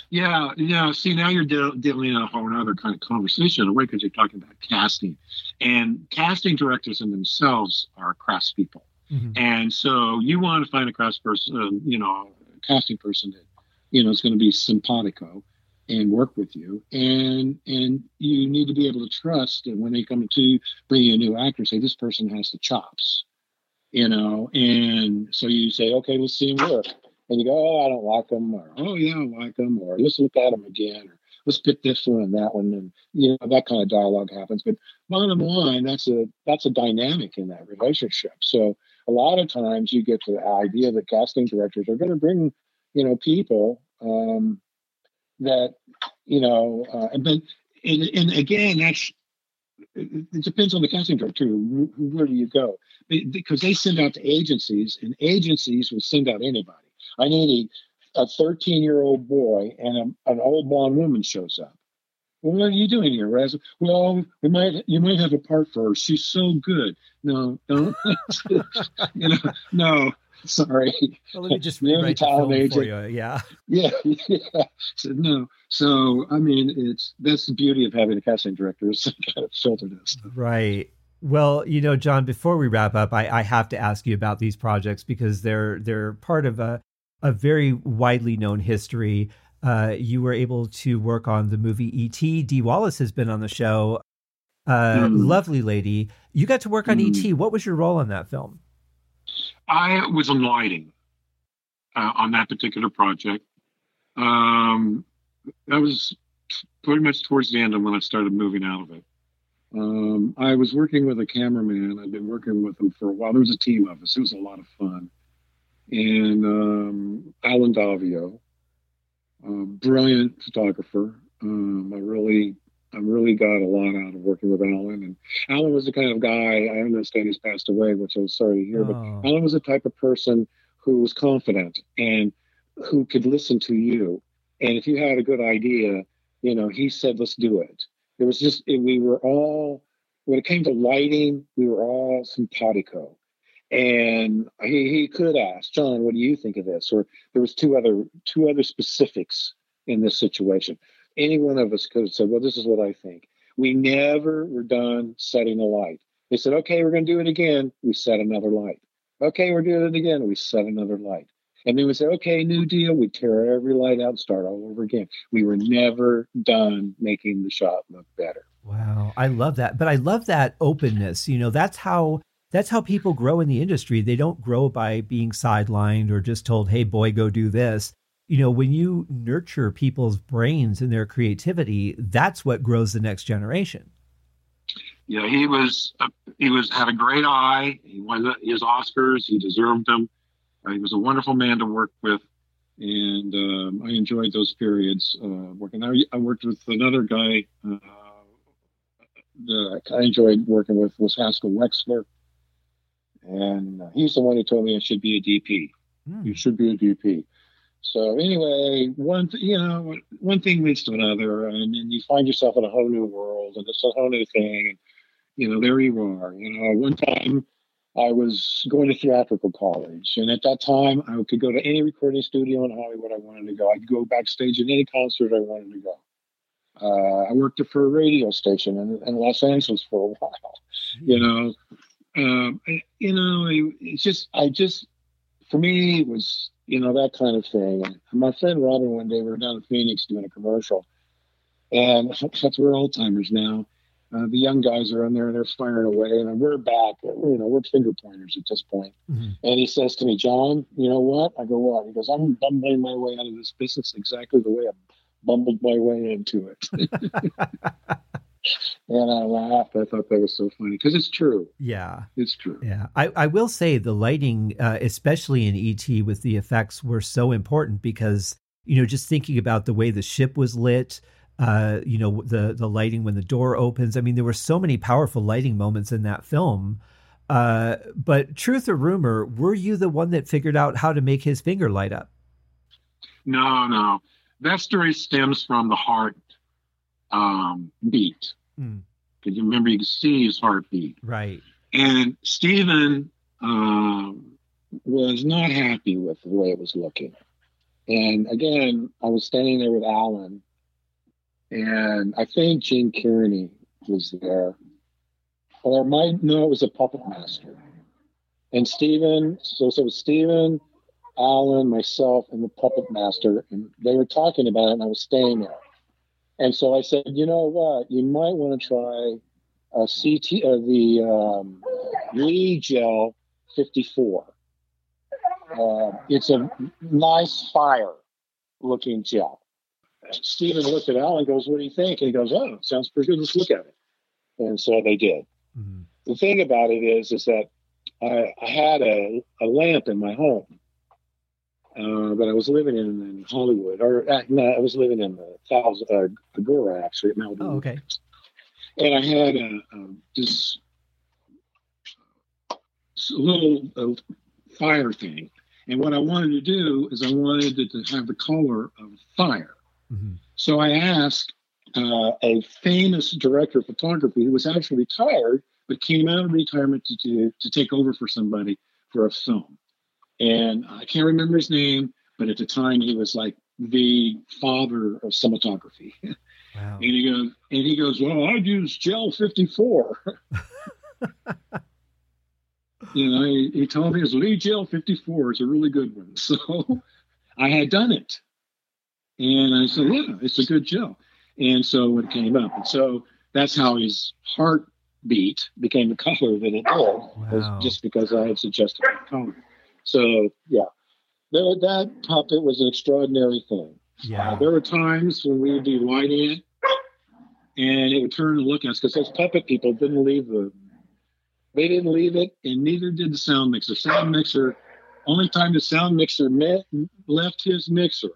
Yeah, yeah. See, now you're de- dealing in a whole other kind of conversation in a way because you're talking about casting, and casting directors in themselves are craftspeople, mm-hmm. and so you want to find a craftsperson, uh, you know, a casting person that you know is going to be simpatico, and work with you. And and you need to be able to trust that when they come to bring you a new actor say this person has the chops you know? And so you say okay let's see him work. And you go oh i don't like him or oh yeah i like him or let's look at him again or let's pick this one and that one and you know that kind of dialogue happens. But bottom line that's a that's a dynamic in that relationship. So a lot of times you get the idea that casting directors are going to bring you know people um, that you know, uh, and then and, and again, that's it depends on the casting director too. Where do you go? Because they send out to agencies, and agencies will send out anybody. I need a 13 year old boy, and a, an old blonde woman shows up. Well, what are you doing here, Raz? Well, we might you might have a part for her. She's so good. No, don't. you know, no. Sorry. Well, let me just rewrite the for you. Yeah. Yeah. Yeah. So, no. So, I mean, it's that's the beauty of having a casting director is kind of filter this. Right. Well, you know, John, before we wrap up, I, I have to ask you about these projects because they're they're part of a a very widely known history. Uh, you were able to work on the movie E.T. Dee Wallace has been on the show. Uh, mm. Lovely lady. You got to work on mm. E.T. What was your role on that film? I was in lighting uh, on that particular project. Um, that was pretty much towards the end of when I started moving out of it. Um, I was working with a cameraman. I'd been working with him for a while. There was a team of us. It was a lot of fun. And um, Alan Daviau, brilliant photographer. Um, I really I really got a lot out of working with Alan. And Alan was the kind of guy, I understand he's passed away, which I was sorry to hear, oh. but Alan was the type of person who was confident and who could listen to you. And if you had a good idea, you know, he said, let's do it. It was just, we were all, when it came to lighting, we were all simpatico. And he, he could ask, John, what do you think of this? Or there was two other, two other specifics in this situation any one of us could have said, well, this is what I think. We never were done setting a light. They said, okay, we're going to do it again. We set another light. Okay, we're doing it again. We set another light. And then we say, okay, new deal. We tear every light out and start all over again. We were never done making the shot look better. Wow. I love that. But I love that openness. You know, that's how that's how people grow in the industry. They don't grow by being sidelined or just told, hey, boy, go do this you know, when you nurture people's brains and their creativity, that's what grows the next generation. Yeah, he was uh, he was had a great eye. He won his Oscars. He deserved them. Uh, he was a wonderful man to work with, and um, I enjoyed those periods uh, working. I, I, worked with another guy uh, that I enjoyed working with was Haskell Wexler, and he's the one who told me I should be a DP. Mm. You should be a DP. So anyway, one th- you know one thing leads to another, and then you find yourself in a whole new world, and it's a whole new thing. And you know, there you are. You know, one time I was going to theatrical college, and at that time I could go to any recording studio in Hollywood I wanted to go. I could go backstage at any concert I wanted to go. Uh, I worked for a radio station in, in, Los Angeles for a while. You know, um, you know, it's just I just for me it was you know, that kind of thing. And my friend Robin, one day, we were down in Phoenix doing a commercial, and since we're old timers now, uh, the young guys are in there and they're firing away, and we're back. You know, we're finger pointers at this point. Mm-hmm. And he says to me, John, you know what? I go, what? He goes, I'm bumbling my way out of this business exactly the way I bumbled my way into it. and I laughed. I thought that was so funny because it's true. Yeah, it's true. Yeah, I, I will say the lighting, uh, especially in ET, with the effects, were so important because you know just thinking about the way the ship was lit, uh, you know, the the lighting when the door opens. I mean, there were so many powerful lighting moments in that film. Uh, but truth or rumor, were you the one that figured out how to make his finger light up? No, no. That story stems from the heart um, beat. Because mm. you remember, you can see his heartbeat. Right. And Stephen uh, was not happy with the way it was looking. And again, I was standing there with Alan and I think Gene Kearney was there, or might no, it was a puppet master. And Stephen, so, so it was Stephen, Alan, myself, and the puppet master, and they were talking about it, and I was staying there. And so I said, you know what, you might want to try a CT, uh, the um, Lee Gel 54. Uh, it's a nice fire looking gel. Stephen looked at Al and goes, "What do you think?" And he goes, "Oh, sounds pretty good. Let's look at it." And so they did. Mm-hmm. The thing about it is, is that I, I had a, a lamp in my home uh, that I was living in in Hollywood, or uh, no, I was living in the thousand uh, Agoura actually at Malibu. Oh, okay. And I had a, a this little fire thing, and what I wanted to do is I wanted it to have the color of fire. Mm-hmm. So I asked uh, a famous director of photography who was actually retired, but came out of retirement to, to, to take over for somebody for a film. And I can't remember his name, but at the time he was like the father of cinematography. Wow. and he goes, and he goes, well, I'd use gel 54. you know, he, he told me his Lee gel 54 is a really good one. So I had done it. And I said, yeah, it's a good gel. And so it came up. And so that's how his heartbeat became the color that it did, wow. just because I had suggested the color. So, yeah, that, that puppet was an extraordinary thing. Yeah. Uh, there were times when we would be lighting it and it would turn and look at us because those puppet people didn't leave the, they didn't leave it, and neither did the sound mixer. Sound mixer, only time the sound mixer met, left his mixer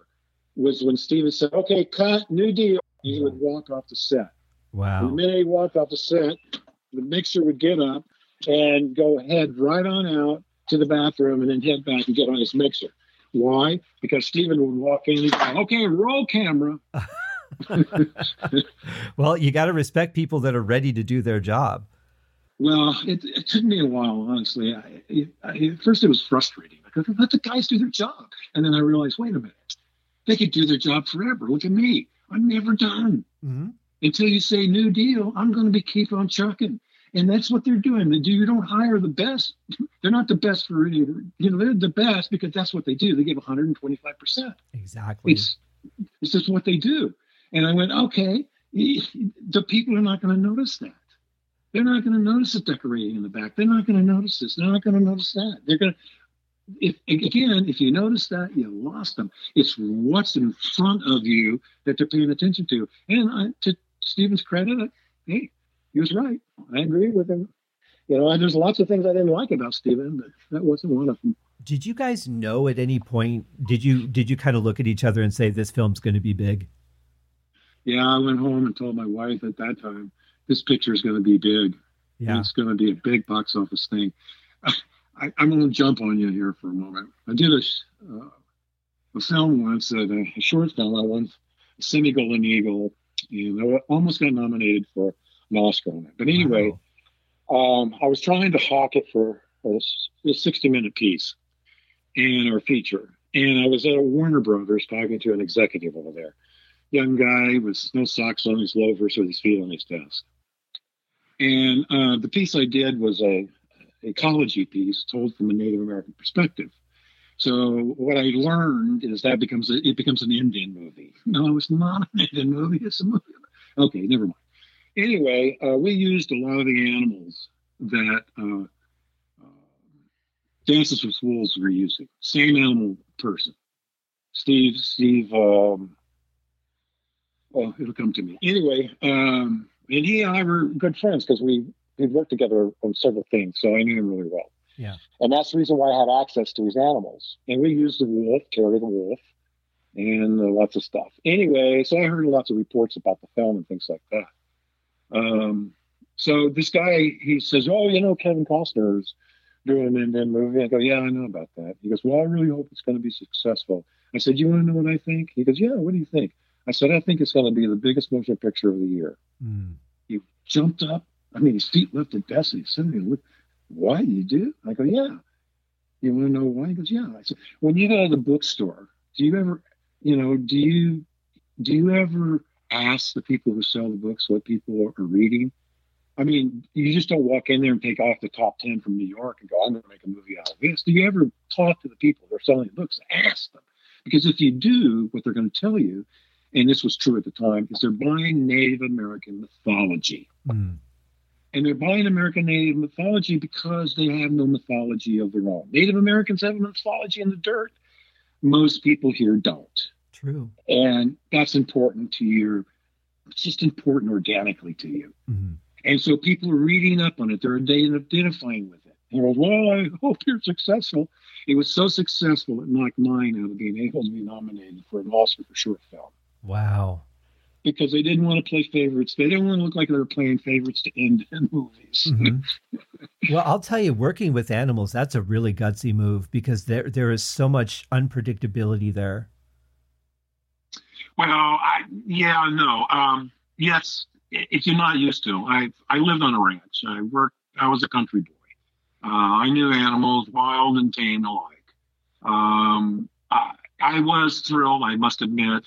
was when Steven said, "Okay, cut, new deal." He would walk off the set. Wow. The minute he walked off the set, the mixer would get up and go ahead right on out to the bathroom and then head back and get on his mixer. Why? Because Steven would walk in and go, "Okay, roll camera." well, you got to respect people that are ready to do their job. Well, it, it took me a while, honestly. I, I, at first, it was frustrating because let the guys do their job, and then I realized, wait a minute, they could do their job forever. Look at me. I'm never done. Mm-hmm. Until you say new deal, I'm going to be keep on trucking. And that's what they're doing. They do, you don't hire the best. They're not the best for any, you know, they're the best because that's what they do. They give 125%. Exactly. It's, it's just what they do. And I went, okay, the people are not going to notice that. They're not going to notice the decorating in the back. They're not going to notice this. They're not going to notice that. They're going to, if again, if you notice that, you lost them. It's what's in front of you that they're paying attention to. And I, to Steven's credit, hey, he was right. I agree with him. You know, there's lots of things I didn't like about Steven, but that wasn't one of them. Did you guys know at any point? Did you did you kind of look at each other and say this film's going to be big? Yeah, I went home and told my wife at that time, this picture is going to be big. Yeah, it's going to be a big box office thing. I, am going to jump on you here for a moment. I did a, uh, a film once, uh, a short film. I won a CINE Golden Eagle, and I almost got nominated for Oscar on it. But anyway, wow. um, I was trying to hawk it for a, a 60 minute piece and our feature. And I was at Warner Brothers talking to an executive over there. Young guy with no socks on his loafers with his feet on his desk. And uh, the piece I did was a ecology piece told from a Native American perspective. So what I learned is that becomes a, it becomes an Indian movie. No, it's not an Indian movie. It's a movie. Okay, never mind. Anyway, uh, we used a lot of the animals that uh, uh, Dances with Wolves were using. Same animal person. Steve, Steve, um, well, it'll come to me. Anyway, um, and he and I were good friends because we we worked together on several things, so I knew him really well. Yeah. And that's the reason why I had access to his animals. And we used the wolf, Terry the wolf, and uh, lots of stuff. Anyway, so I heard lots of reports about the film and things like that. Um, so this guy, he says, "Oh, you know, Kevin Costner's doing an Indian movie." I go, "Yeah, I know about that." He goes, "Well, I really hope it's going to be successful." I said, "You want to know what I think?" He goes, "Yeah, what do you think?" I said, "I think it's going to be the biggest motion picture of the year." Mm. He jumped up. I mean, his feet lifted. Bessie sitting there, look, "Why do you do?" I go, "Yeah." You want to know why? He goes, "Yeah." I said, "When you go to the bookstore, do you ever, you know, do you do you ever ask the people who sell the books what people are reading?" I mean, you just don't walk in there and take off the top 10 from New York and go, I'm going to make a movie out of this. Do you ever talk to the people who are selling the books? Ask them. Because if you do, what they're going to tell you, and this was true at the time, is they're buying Native American mythology. Mm. And they're buying American Native mythology because they have no mythology of their own. Native Americans have a mythology in the dirt. Most people here don't. True. And that's important to your, it's just important organically to you. Mm. And so people are reading up on it. They're identifying with it. He goes, Well, I hope you're successful. It was so successful it knocked mine out of being able to be nominated for an Oscar for short film. Wow. Because they didn't want to play favorites. They didn't want to look like they were playing favorites to end in movies. Mm-hmm. well, I'll tell you, working with animals, that's a really gutsy move because there there is so much unpredictability there. Well, I, yeah, no. Um, yes, if you're not used to. I I lived on a ranch. I worked. I was a country boy. Uh, I knew animals, wild and tame alike. Um, I, I was thrilled. I must admit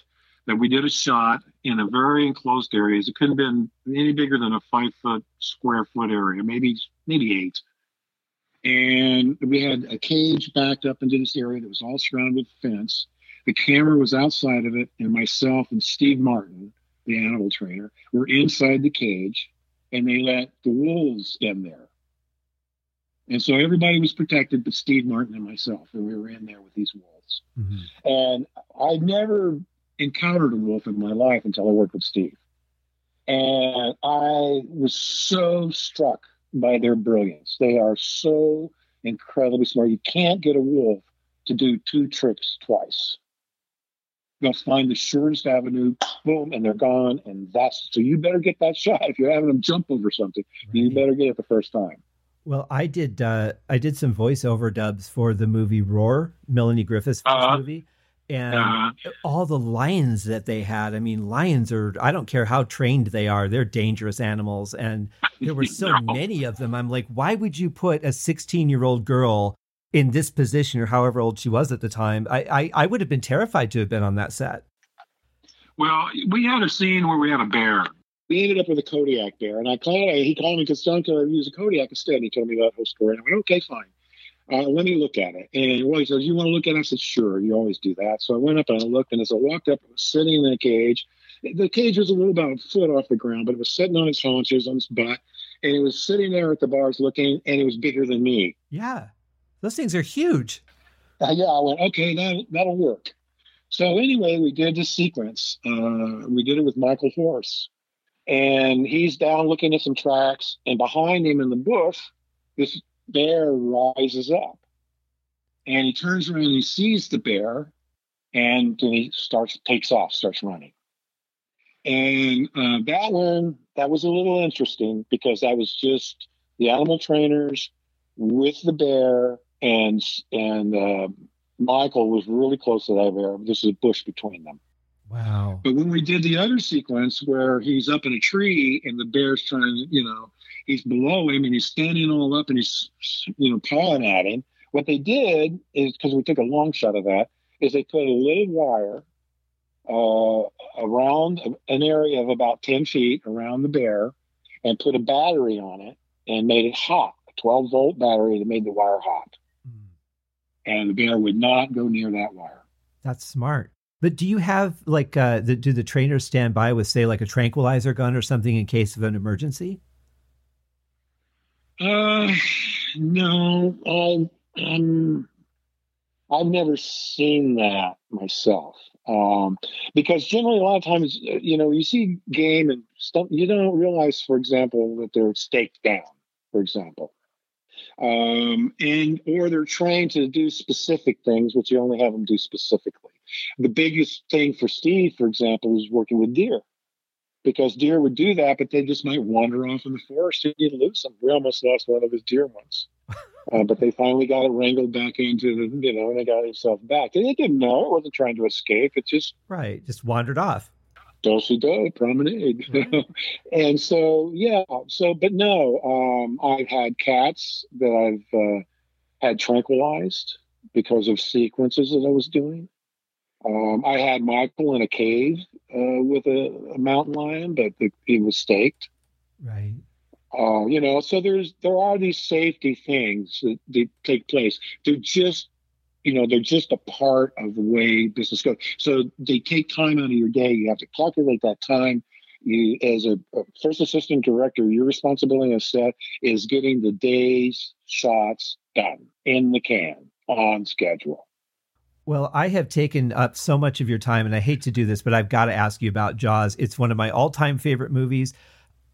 that we did a shot in a very enclosed area. It couldn't have been any bigger than a five foot square foot area, maybe maybe eight. And we had a cage backed up into this area that was all surrounded with fence. The camera was outside of it, and myself and Steve Martin, the animal trainer, were inside the cage and they let the wolves in there. And so everybody was protected but Steve Martin and myself, and we were in there with these wolves. Mm-hmm. And I never encountered a wolf in my life until I worked with Steve. And I was so struck by their brilliance. They are so incredibly smart. You can't get a wolf to do two tricks twice they'll find the shortest avenue, boom, and they're gone. And that's so you better get that shot. If you're having them jump over something, right. you better get it the first time. Well, I did. Uh, I did some voiceover dubs for the movie Roar, Melanie Griffith's uh-huh. movie, and uh-huh. all the lions that they had. I mean, lions are. I don't care how trained they are; they're dangerous animals, and there were so no. many of them. I'm like, why would you put a 16 year old girl in this position or however old she was at the time, I, I, I would have been terrified to have been on that set. Well, we had a scene where we had a bear. We ended up with a Kodiak bear, and I called. He called me because John could use a Kodiak instead. He told me that whole story, and I went, "Okay, fine. Uh, let me look at it." And well, he says, "You want to look at it?" I said, "Sure." You always do that. So I went up and I looked, and as I walked up, it was sitting in the cage. The cage was a little about a foot off the ground, but it was sitting on its haunches, on its butt, and it was sitting there at the bars looking, and it was bigger than me. Yeah. Those things are huge. Uh, yeah, I went, okay, that, that'll work. So anyway, we did this sequence. Uh, we did it with Michael Horse. And he's down looking at some tracks, and behind him in the bush, this bear rises up. And he turns around and he sees the bear, and then he starts takes off, starts running. And uh, that one, that was a little interesting because that was just the animal trainers with the bear and and uh, Michael was really close to that bear. This is a bush between them. Wow. But when we did the other sequence where he's up in a tree and the bear's trying to, you know, he's below him and he's standing all up and he's, you know, pawing at him. What they did is because we took a long shot of that, is they put a little wire uh, around an area of about 10 feet around the bear and put a battery on it and made it hot, a 12 volt battery that made the wire hot and the bear would not go near that wire. That's smart. But do you have like uh, the, do the trainers stand by with say like a tranquilizer gun or something in case of an emergency? Uh, no, I, um, I've never seen that myself. Um, because generally, a lot of times, you know, you see game and stuff, you don't realize, for example, that they're staked down, for example. Um, and or they're trained to do specific things, which you only have them do specifically. The biggest thing for Steve, for example, is working with deer because deer would do that, but they just might wander off in the forest and you'd lose them. We almost lost one of his deer once. Uh, but they finally got it wrangled back into the, you know, and they got itself back. And they didn't know it wasn't trying to escape. It just right, just wandered off. Dulce do, promenade. Right. and so, yeah. So, but no, um, I've had cats that I've uh, had tranquilized because of sequences that I was doing. Um, I had Michael in a cave uh, with a, a, mountain lion, but the, he was staked. Right. Uh, you know, so there's there are these safety things that, that take place. They're just, you know, they're just a part of the way business goes. So they take time out of your day. You have to calculate that time. You, as a, a first assistant director, your responsibility on set is getting the day's shots done in the can on schedule. Well, I have taken up so much of your time, and I hate to do this, but I've got to ask you about Jaws. It's one of my all time favorite movies.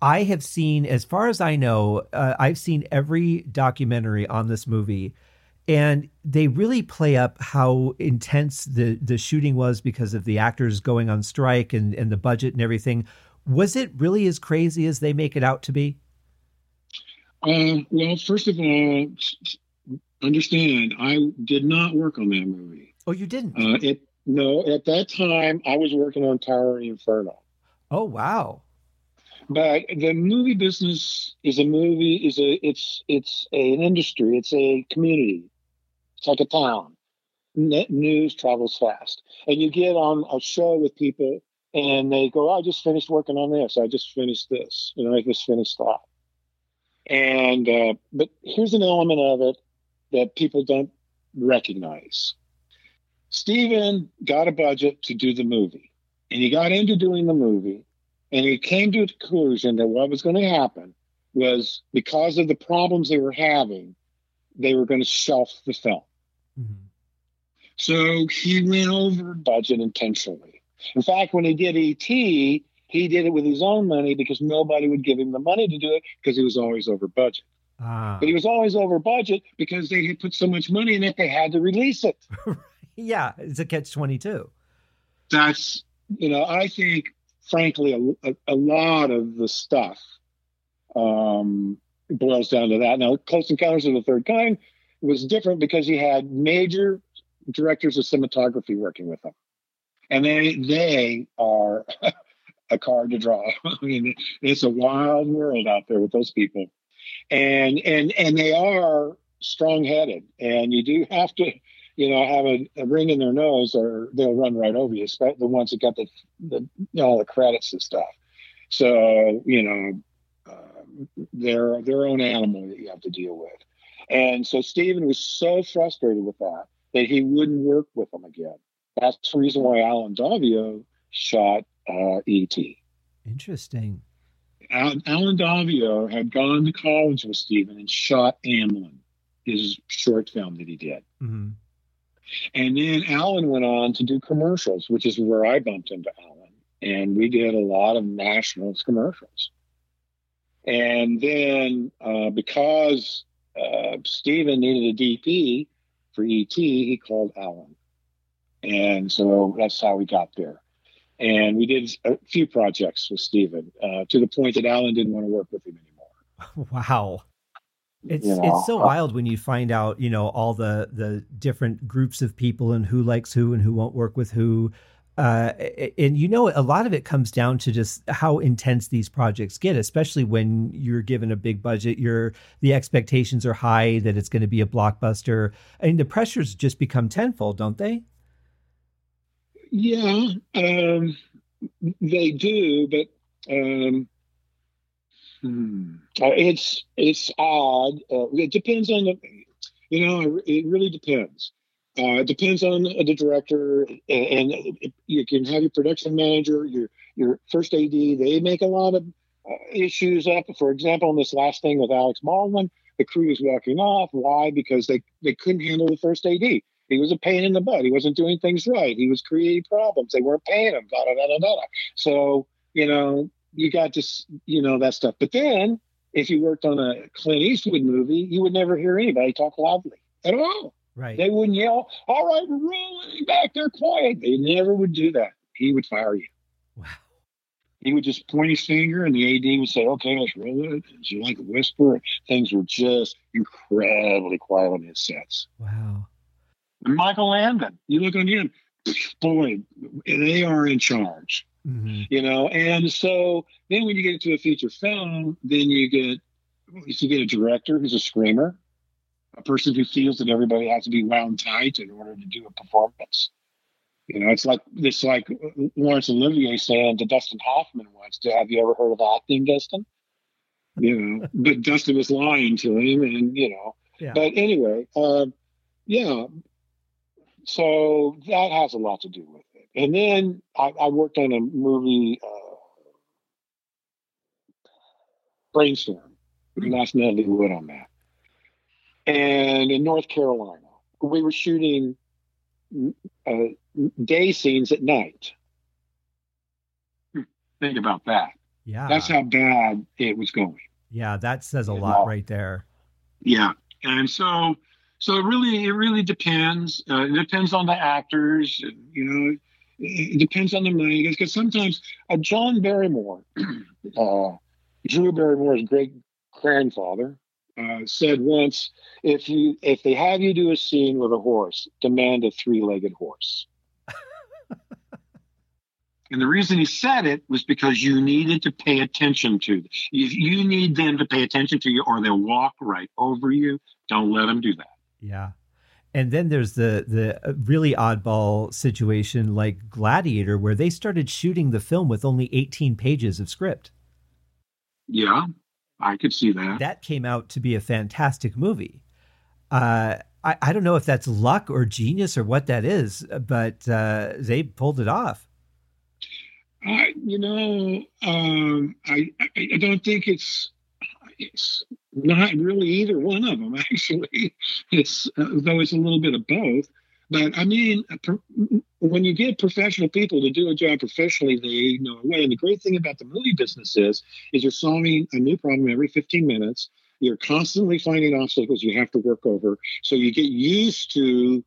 I have seen, as far as I know, uh, I've seen every documentary on this movie, and they really play up how intense the the shooting was because of the actors going on strike and and the budget and everything. Was it really as crazy as they make it out to be? Uh, well, first of all, understand I did not work on that movie. Oh, you didn't? Uh, it no. At that time, I was working on Towering Inferno. Oh wow! But the movie business is a movie is a it's it's a, an industry. It's a community. It's like a town. News travels fast, and you get on a show with people, and they go, oh, "I just finished working on this. I just finished this. You know, I just finished that." And uh, but here's an element of it that people don't recognize Steven got a budget to do the movie, and he got into doing the movie, and he came to a conclusion that what was going to happen was because of the problems they were having, they were going to shelf the film. Mm-hmm. So he went over budget intentionally. In fact, when he did ET, he did it with his own money because nobody would give him the money to do it because he was always over budget. Ah. But he was always over budget because they had put so much money in it, they had to release it. yeah, it's a catch 22. That's, you know, I think, frankly, a, a, a lot of the stuff um, boils down to that. Now, Close Encounters of the Third Kind was different because he had major directors of cinematography working with him. And they they are a card to draw. I mean, it's a wild world out there with those people. And and and they are strong headed. And you do have to you know, have a, a, ring in their nose, or they'll run right over you. The ones that got the, the you know, all the credits and stuff. So you know, uh, they're their own animal that you have to deal with. And so Stephen was so frustrated with that that he wouldn't work with them again. That's the reason why Alan Daviau shot uh, E.T. Interesting. Alan Daviau had gone to college with Stephen and shot Amblin, his short film that he did. Mm-hmm. And then Alan went on to do commercials, which is where I bumped into Alan. And we did a lot of nationals commercials. And then uh, because uh, Steven needed a DP for ET, he called Alan. And so that's how we got there. And we did a few projects with Steven uh, to the point that Alan didn't want to work with him anymore. Wow. It's you know, it's so uh, wild when you find out, you know, all the the different groups of people and who likes who and who won't work with who. Uh, and you know, a lot of it comes down to just how intense these projects get, especially when you're given a big budget. Your the expectations are high that it's going to be a blockbuster, I and mean, the pressures just become tenfold, don't they? Yeah, um, they do, but um, Hmm. Uh, it's it's odd. Uh, it depends on the, you know, it really depends. Uh, it depends on the director, and, and, you can have your production manager, your your first AD. They make a lot of uh, issues up. For example, in this last thing with Alex Baldwin, the crew was walking off. Why? Because they they couldn't handle the first AD. He was a pain in the butt. He wasn't doing things right. He was creating problems. They weren't paying him. Da da da da da. So you know, you got just you know that stuff. But then, if you worked on a Clint Eastwood movie, you would never hear anybody talk loudly at all. Right. They wouldn't yell, "All right, we're rolling back there, quiet." They never would do that. He would fire you. Wow. He would just point his finger, and the AD would say, "Okay, let's roll it." You like a whisper, things were just incredibly quiet on his sets. Wow. And Michael Landon, you look on him, boy, they are in charge. Mm-hmm. You know, and so then when you get into a feature film, then you get you get a director who's a screamer a person who feels that everybody has to be wound tight in order to do a performance. You know, it's like it's like Laurence Olivier saying to Dustin Hoffman once, "Have you ever heard of acting, Dustin?" You know, but Dustin was lying to him, and you know. Yeah. But anyway, uh, yeah. So that has a lot to do with it. And then I, I worked on a movie, uh, Brainstorm. Lost Natalie Wood on that and in North Carolina. We were shooting uh, day scenes at night. Think about that. Yeah. That's how bad it was going. Yeah, that says a lot right there. Yeah, and so so it really it really depends. Uh, it depends on the actors. You know, it depends on the money because sometimes uh, John Barrymore, uh, Drew Barrymore's great grandfather, uh, said once, if you if they have you do a scene with a horse, demand a three legged horse. And the reason he said it was because you needed to pay attention to them. You, you need them to pay attention to you, or they'll walk right over you. Don't let them do that. Yeah. And then there's the the really oddball situation like Gladiator where they started shooting the film with only 18 pages of script. Yeah, I could see that. That came out to be a fantastic movie. Uh I, I don't know if that's luck or genius or what that is, but uh, they pulled it off. I, you know, um, I, I, don't think it's it's not really either one of them. Actually, it's uh, though it's a little bit of both. But I mean, when you get professional people to do a job professionally, they know a way. And the great thing about the movie business is, is you're solving a new problem every 15 minutes. You're constantly finding obstacles you have to work over. So you get used to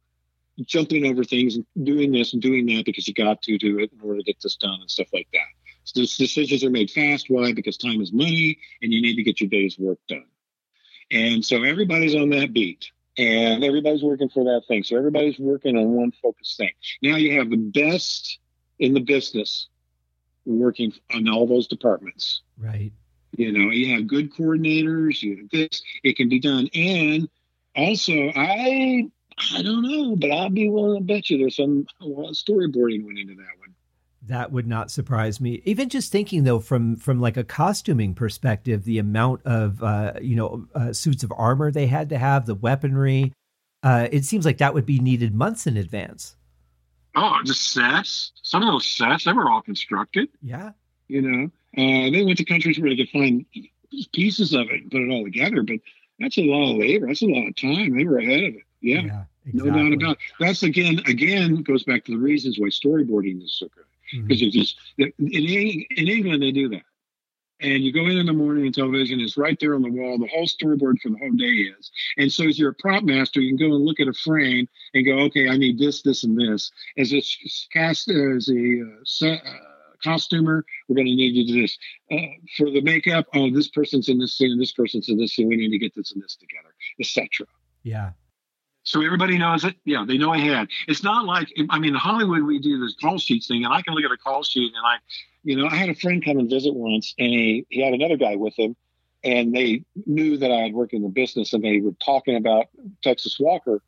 jumping over things and doing this and doing that because you got to do it in order to get this done and stuff like that. So those decisions are made fast. Why? Because time is money and you need to get your day's work done. And so everybody's on that beat and everybody's working for that thing. So everybody's working on one focused thing. Now you have the best in the business working on all those departments. Right. You know, you have good coordinators, you have this, it can be done. And also, I I don't know, but I'll be willing to bet you there's some storyboarding went into that one. That would not surprise me. Even just thinking though, from from like a costuming perspective, the amount of uh, you know uh, suits of armor they had to have, the weaponry, uh, it seems like that would be needed months in advance. Oh, the sets. Some of those sets, they were all constructed. Yeah, You know, uh, they went to countries where they could find pieces of it and put it all together, but that's a lot of labor. That's a lot of time. They were ahead of it. Yeah, no doubt about it. That's again, again goes back to the reasons why storyboarding is so good. Because it's just in in England they do that, and you go in in the morning and television is right there on the wall. The whole storyboard for the whole day is, and so as you're a prop master, you can go and look at a frame and go, okay, I need this, this, and this. As a cast as a uh, se- uh, costumer, we're going to need you to do this uh, for the makeup. Oh, this person's in this scene, this person's in this scene. We need to get this and this together, etc. Yeah, So everybody knows it. Yeah, they know ahead. It's not like I mean, in Hollywood we do this call sheets thing, and I can look at a call sheet and I, You know, I had a friend come and visit once, and he, he had another guy with him, and they knew that I had worked in the business, and they were talking about Texas Walker,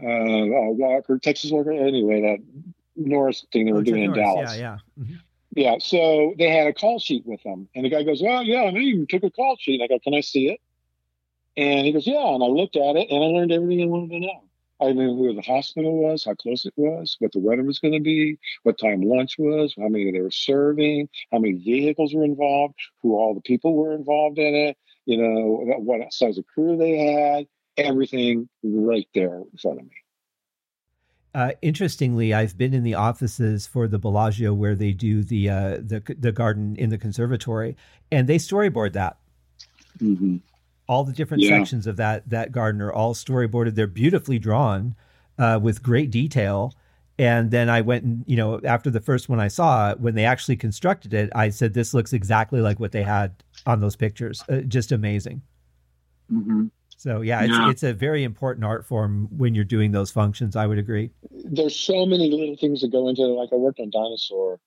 uh, uh, Walker, Texas Walker, anyway, that Norris thing they were Oh, doing in Norris. Dallas. Yeah, yeah. Mhm. Yeah, so they had a call sheet with them, and the guy goes, "Well, yeah, I even took a call sheet." I go, "Can I see it?" And he goes, "Yeah." And I looked at it, and I learned everything I wanted to know. I knew where the hospital was, how close it was, what the weather was going to be, what time lunch was, how many they were serving, how many vehicles were involved, who all the people were involved in it, you know, what size of crew they had, everything right there in front of me. Uh, interestingly, I've been in the offices for the Bellagio where they do the uh, the the garden in the conservatory, and they storyboard that. Mm-hmm. All the different yeah. sections of that that garden are all storyboarded. They're beautifully drawn uh, with great detail. And then I went and you know after the first one I saw when they actually constructed it, I said this looks exactly like what they had on those pictures. Uh, just amazing. Mm-hmm. So yeah, it's yeah. it's a very important art form when you're doing those functions. I would agree. There's so many little things that go into it. Like I worked on Dinosaur,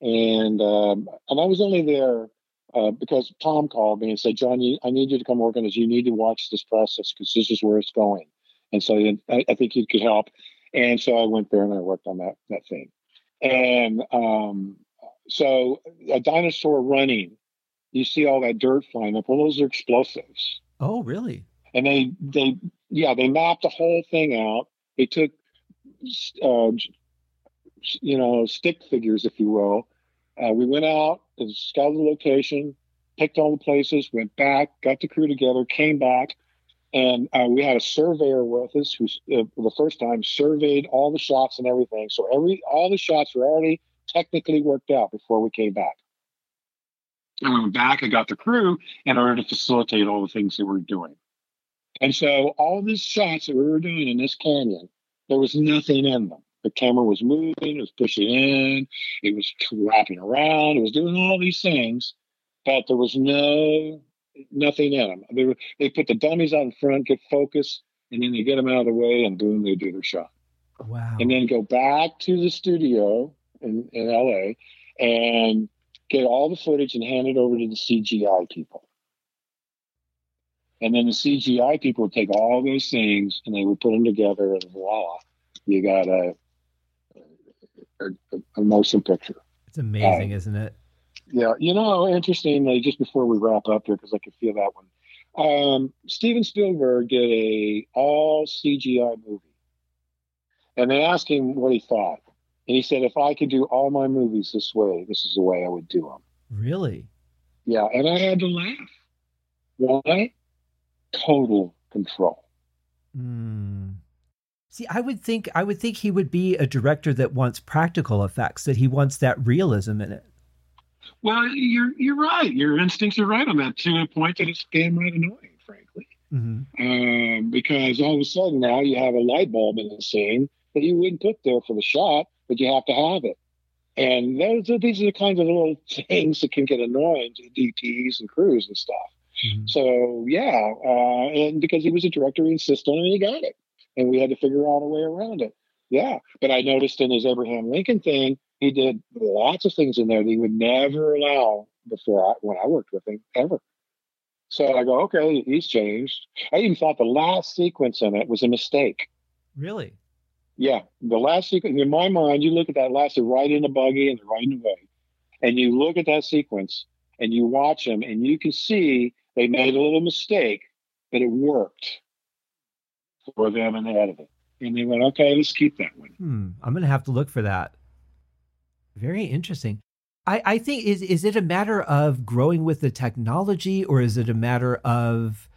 and um, and I was only there uh, because Tom called me and said, John, you, I need you to come work on this. You need to watch this process because this is where it's going. And so I, I, think you could help. And so I went there and I worked on that that thing. And um, so a dinosaur running, you see all that dirt flying up. Well, those are explosives. Oh, really? and they they yeah they mapped the whole thing out. They took uh, you know stick figures, if you will. Uh, we went out and scouted the location, picked all the places, went back, got the crew together, came back, and uh, we had a surveyor with us who, uh, the first time, surveyed all the shots and everything. So every all the shots were already technically worked out before we came back. And we went back and got the crew in order to facilitate all the things that we we're doing. And so all these shots that we were doing in this canyon, there was nothing in them. The camera was moving, it was pushing in, it was wrapping around, it was doing all these things, but there was no nothing in them. They, were, they put the dummies out in front, get focus, and then they get them out of the way, and boom, they do their shot. Wow. And then go back to the studio in, in LA and get all the footage and hand it over to the CGI people. And then the CGI people would take all those things and they would put them together, and voila, you got a, a, a motion picture. It's amazing, uh, isn't it? Yeah. You know, interestingly, just before we wrap up here, because I can feel that one. Um, Steven Spielberg did a all CGI movie, and they asked him what he thought, and he said, "If I could do all my movies this way, this is the way I would do them." Really? Yeah, and I had to laugh. Why? total control. Mm. See, I would think I would think he would be a director that wants practical effects, that he wants that realism in it. Well, you're you're right. Your instincts are right on that to a point that it's damn right annoying, frankly. Mm-hmm. Um, because all of a sudden now you have a light bulb in the scene that you wouldn't put there for the shot, but you have to have it. And those are these are the kinds of little things that can get annoying to DPs and crews and stuff. Mm-hmm. So yeah, uh, and because he was a director, he insisted and he got it, and we had to figure out a way around it. Yeah, but I noticed in his Abraham Lincoln thing, he did lots of things in there that he would never allow before I, when I worked with him ever. So I go, okay, he's changed. I even thought the last sequence in it was a mistake. Really? Yeah, the last sequence in my mind, you look at that last, they're right in the buggy and they're right away. and you look at that sequence and you watch them, and you can see they made a little mistake, but it worked for them and they the it. And they went, okay, let's keep that one. Hmm, I'm going to have to look for that. Very interesting. I, I think is is it a matter of growing with the technology, or is it a matter of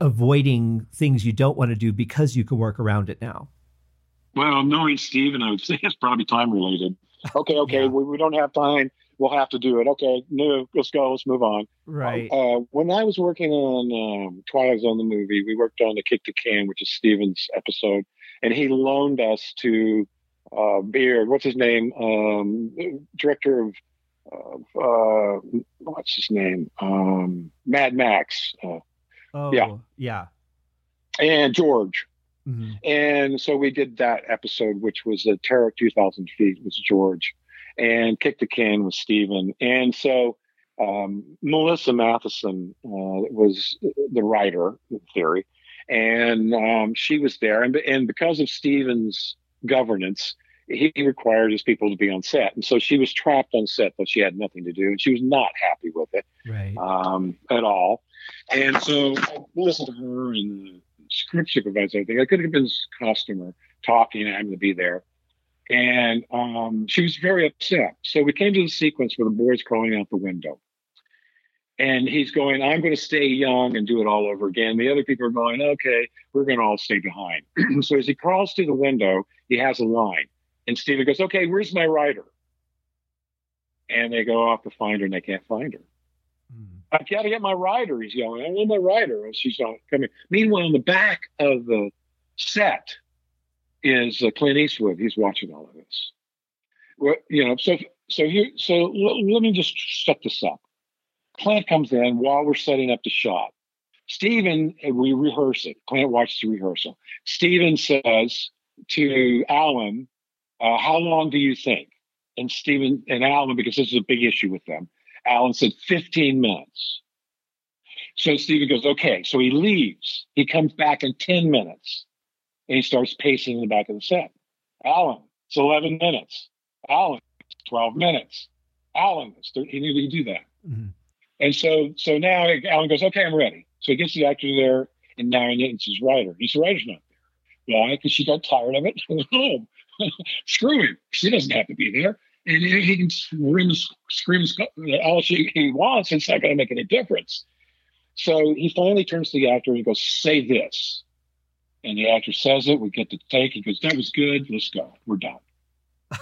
avoiding things you don't want to do because you can work around it now? Well, knowing Steven, I would say it's probably time related. Okay, okay, yeah. we, we don't have time we'll have to do it. Okay, no, let's go. Let's move on. Right. Uh, when I was working on um, Twilight Zone, the movie, we worked on the Kick the Can, which is Steven's episode, and he loaned us to uh, Beard. What's his name? Um, director of, of uh, what's his name? Um, Mad Max. Uh, oh, yeah, yeah. And George. Mm-hmm. And so we did that episode, which was the Terror 2000 Feet, was George and Kick the Can with Steven. And so um, Melissa Mathison uh, was the writer, in theory, and um, she was there. And, and because of Steven's governance, he required his people to be on set. And so she was trapped on set, but she had nothing to do. And she was not happy with it right. um, at all. And so I listened to her and script supervisor. I think I could have been his customer talking. I happened to be there, and um, she was very upset. So we came to the sequence where the boy's crawling out the window, and he's going, "I'm going to stay young and do it all over again." The other people are going, "Okay, we're going to all stay behind." so as he crawls through the window, he has a line, and Steven goes, "Okay, where's my rider?" And they go off to find her, and they can't find her. I've got to get my rider. He's yelling, I want my rider. And she's not coming. Meanwhile, in the back of the set is uh, Clint Eastwood. He's watching all of this. Well, you know, so so here, so l- let me just set this up. Clint comes in while we're setting up the shot. Steven, we rehearse it. Clint watches the rehearsal. Steven says to Alan, uh, "How long do you think?" And Steven and Alan, because this is a big issue with them, Alan said 15 minutes. So Steven goes, okay. So he leaves. He comes back in 10 minutes and he starts pacing in the back of the set. Alan, it's 11 minutes. Alan, 12 minutes. Alan, he knew he'd do that. Mm-hmm. And so, so now Alan goes, okay, I'm ready. So he gets the actor there and now it's his writer. He's the writer's not there. Why? Because she got tired of it. home. Screw him. She doesn't have to be there and he can scream, scream all he wants. It's not going to make any difference. So he finally turns to the actor and he goes, "Say this," and the actor says it. We get the take. He goes, "That was good. Let's go. We're done."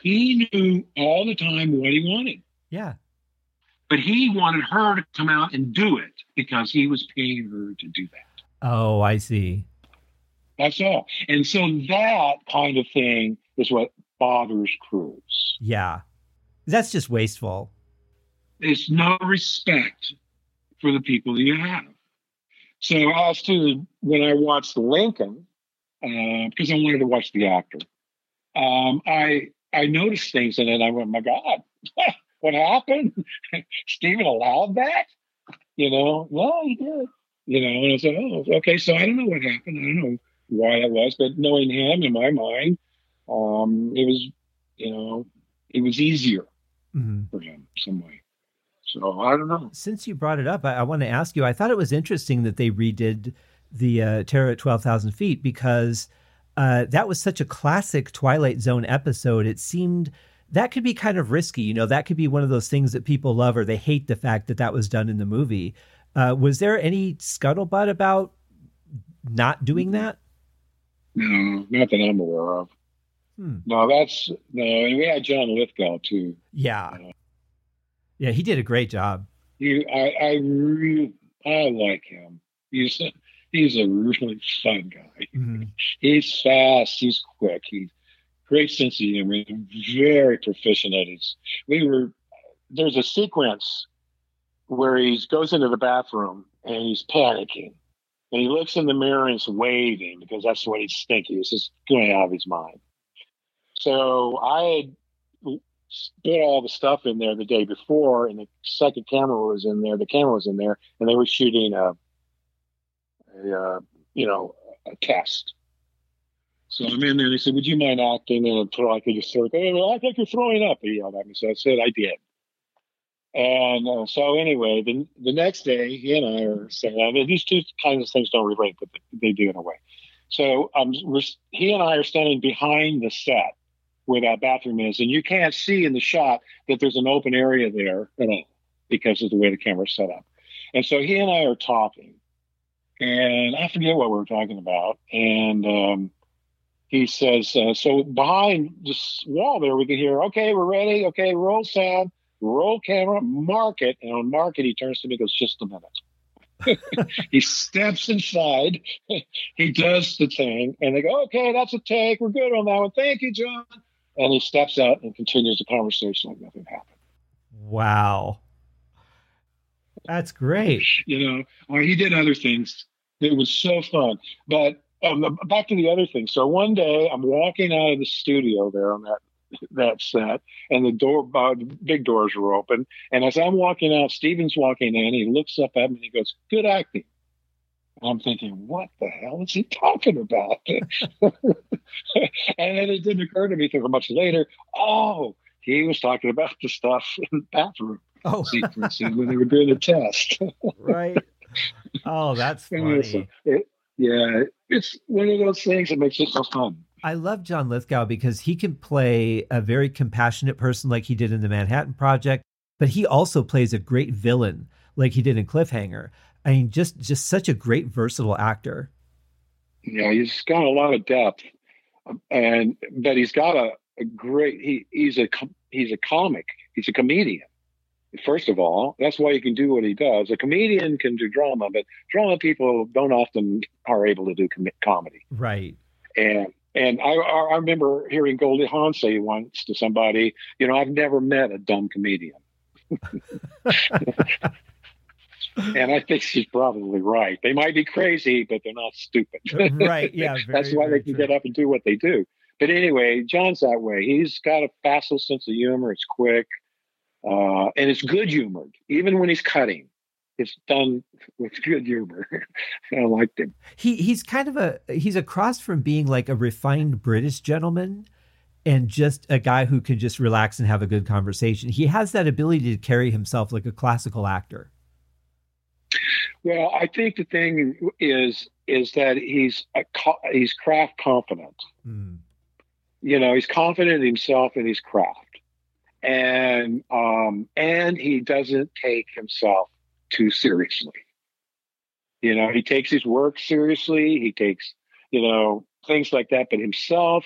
he knew all the time what he wanted. Yeah. But he wanted her to come out and do it because he was paying her to do that. Oh, I see. That's all. And so that kind of thing is what bothers crews. Yeah. That's just wasteful. There's no respect for the people that you have. So as to when I watched Lincoln, uh, because I wanted to watch the actor, um, I I noticed things and then I went, my God, what happened? Steven allowed that? You know, well, he did. You know, and I said, oh, okay. So I don't know what happened. I don't know why that was, but knowing him in my mind, um, it was, you know, it was easier mm-hmm. for him some way. So I don't know. Since you brought it up, I, I want to ask you. I thought it was interesting that they redid the uh, Terror at Twelve Thousand Feet because uh, that was such a classic Twilight Zone episode. It seemed that could be kind of risky. You know, that could be one of those things that people love or they hate the fact that that was done in the movie. Uh, was there any scuttlebutt about not doing that? No, not that I'm aware of. Hmm. No, that's no. And we had John Lithgow too. Yeah, uh, yeah, he did a great job. He, I, I really, I like him. He's a, he's a really fun guy. Mm-hmm. He's fast. He's quick. He's great sense of humor. Very proficient at his. We were there's a sequence where he goes into the bathroom and he's panicking. And he looks in the mirror and he's waving because that's what he's thinking. He's just going out of his mind. So I had put all the stuff in there the day before, and the second camera was in there. The camera was in there, and they were shooting a, a uh, you know, a test. So I'm in there. They said, "Would you mind acting?" And I could just sort of, "I think you're throwing up." He yelled at me. So I said, "I did." And uh, so anyway, the the next day, he and I are saying, I mean, these two kinds of things don't relate, but they do in a way. So um, he and I are standing behind the set where that bathroom is, and you can't see in the shot that there's an open area there at all because of the way the camera's set up. And so he and I are talking, and I forget what we were talking about. And um, he says, uh, "So behind this wall there, we can hear, okay, we're ready. Okay, roll sound, roll camera, mark it." And on mark it, he turns to me, and goes, "Just a minute." he steps inside, he does the thing, and they go, okay, that's a take. We're good on that one. Thank you, John and he steps out and continues the conversation like nothing happened. Wow. That's great. You know, he did other things. It was so fun. But um, back to the other thing. So one day I'm walking out of the studio there on that that set, and the door, uh, the big doors were open. And as I'm walking out, Steven's walking in. He looks up at me and he goes, "Good acting." I'm thinking, what the hell is he talking about? and then it didn't occur to me until much later. Oh, he was talking about the stuff in the bathroom oh. sequence when they were doing the test. right. oh, that's funny. It, yeah, it's one of those things that makes it so fun. I love John Lithgow because he can play a very compassionate person like he did in the Manhattan Project, but he also plays a great villain like he did in Cliffhanger. I mean, just just such a great versatile actor. Yeah, he's got a lot of depth, and but he's got a, a great. He he's a he's a comic. He's a comedian. First of all, that's why he can do what he does. A comedian can do drama, but drama people don't often are able to do com- comedy. Right. And and I, I remember hearing Goldie Hawn say once to somebody, you know, I've never met a dumb comedian. and I think she's probably right. They might be crazy, but they're not stupid. right. Yeah. Very, That's why they can true. get up and do what they do. But anyway, John's that way. He's got a facile sense of humor. It's quick, uh, and it's good humored, even when he's cutting. It's done with good humor. I liked him. He he's kind of a he's a cross from being like a refined British gentleman and just a guy who can just relax and have a good conversation. He has that ability to carry himself like a classical actor. Well, I think the thing is is that he's a, he's craft confident. Mm. You know, he's confident in himself and his craft, and um, and he doesn't take himself too seriously. You know, he takes his work seriously. He takes you know things like that, but himself,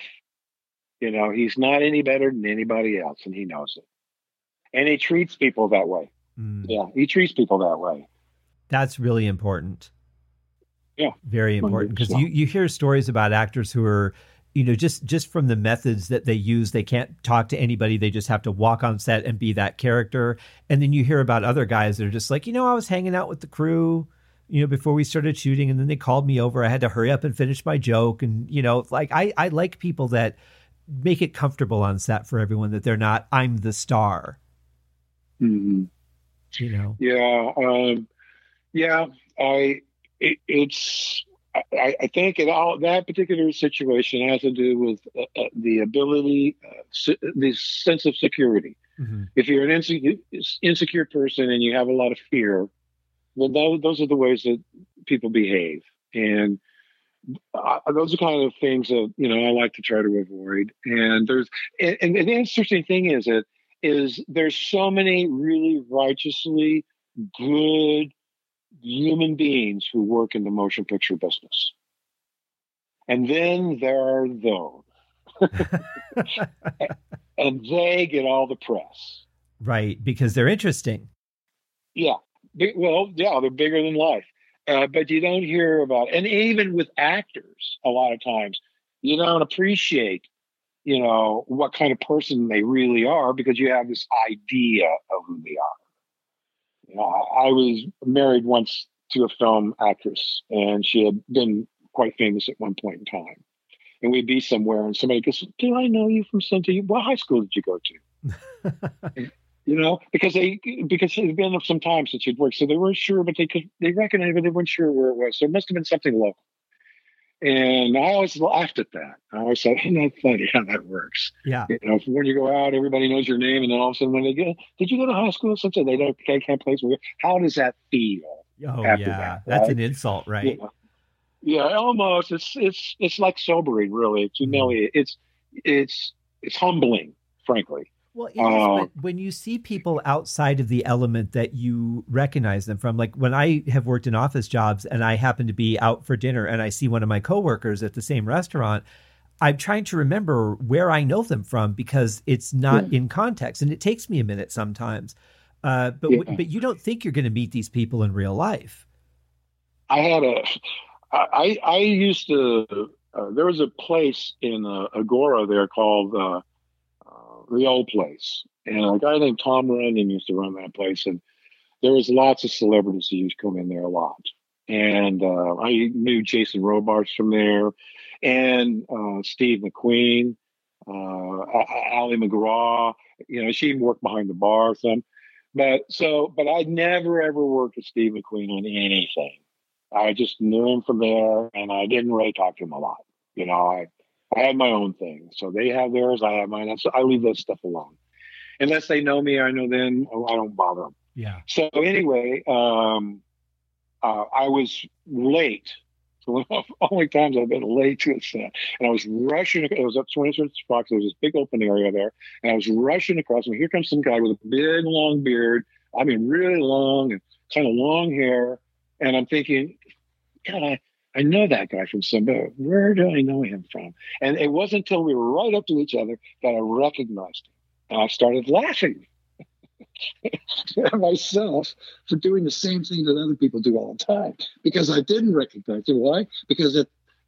you know, he's not any better than anybody else, and he knows it. And he treats people that way. Mm. Yeah, he treats people that way. That's really important. Yeah. Very important because you, you hear stories about actors who are, you know, just just from the methods that they use, they can't talk to anybody. They just have to walk on set and be that character. And then you hear about other guys that are just like, you know, I was hanging out with the crew, you know, before we started shooting, and then they called me over. I had to hurry up and finish my joke. And, you know, like I, I like people that make it comfortable on set for everyone that they're not, I'm the star. Mm-hmm. You know? Yeah. Um, yeah, I it, it's I, I, think it all that particular situation has to do with uh, uh, the ability, uh, the sense of security. Mm-hmm. If you're an insecure, insecure person and you have a lot of fear, well, those, those are the ways that people behave, and uh, those are kind of things that you know I like to try to avoid. And there's and, and the interesting thing is that is there's so many really righteously good human beings who work in the motion picture business. And then there are those. and they get all the press. Right, because they're interesting. Yeah. Well, yeah, they're bigger than life. Uh, but you don't hear about, and even with actors, a lot of times, you don't appreciate, you know, what kind of person they really are because you have this idea of who they are. I, was married once to a film actress, and she had been quite famous at one point in time. And we'd be somewhere, and somebody goes, "Do I know you from something? What high school did you go to?" you know, because they because it had been some time since she'd worked, so they weren't sure, but they could they recognized, but they weren't sure where it was. So it must have been something local. And I always laughed at that. I always thought, isn't that funny how that works? Yeah. You know, when you go out, everybody knows your name, and then all of a sudden, when they get, did you go to high school something? They don't, they can't place. Where. How does that feel? Oh yeah, that, that's an insult, right? Yeah. yeah, almost. It's it's it's like sobering, really. It's mm-hmm. humiliating. It's it's it's humbling, frankly. Well, uh, when you see people outside of the element that you recognize them from, like when I have worked in office jobs and I happen to be out for dinner and I see one of my coworkers at the same restaurant, I'm trying to remember where I know them from because it's not yeah. in context, and it takes me a minute sometimes. Uh, but yeah. but you don't think you're going to meet these people in real life. I had a, I I used to. Uh, there was a place in uh, Agoura there called uh, the old place. And a guy named Tom Runyon used to run that place. And there was lots of celebrities who used to come in there a lot. And uh, I knew Jason Robards from there and uh, Steve McQueen, uh, Ali MacGraw. You know, she worked behind the bar some. But so, but I never ever worked with Steve McQueen on anything. I just knew him from there, and I didn't really talk to him a lot. You know, I I had my own thing. So they have theirs, I have mine. I leave that stuff alone. Unless they know me, I know them, oh, I don't bother them. Yeah. So anyway, um, uh, I was late. So only times I've been late to a set, and I was rushing. It was up 26th Fox. There was this big open area there, and I was rushing across. And here comes some guy with a big long beard. I mean, really long and kind of long hair. And I'm thinking, God, I, I know that guy from somewhere. Where do I know him from? And it wasn't until we were right up to each other that I recognized him. And I started laughing at myself for doing the same thing that other people do all the time because I didn't recognize him. Why? Because at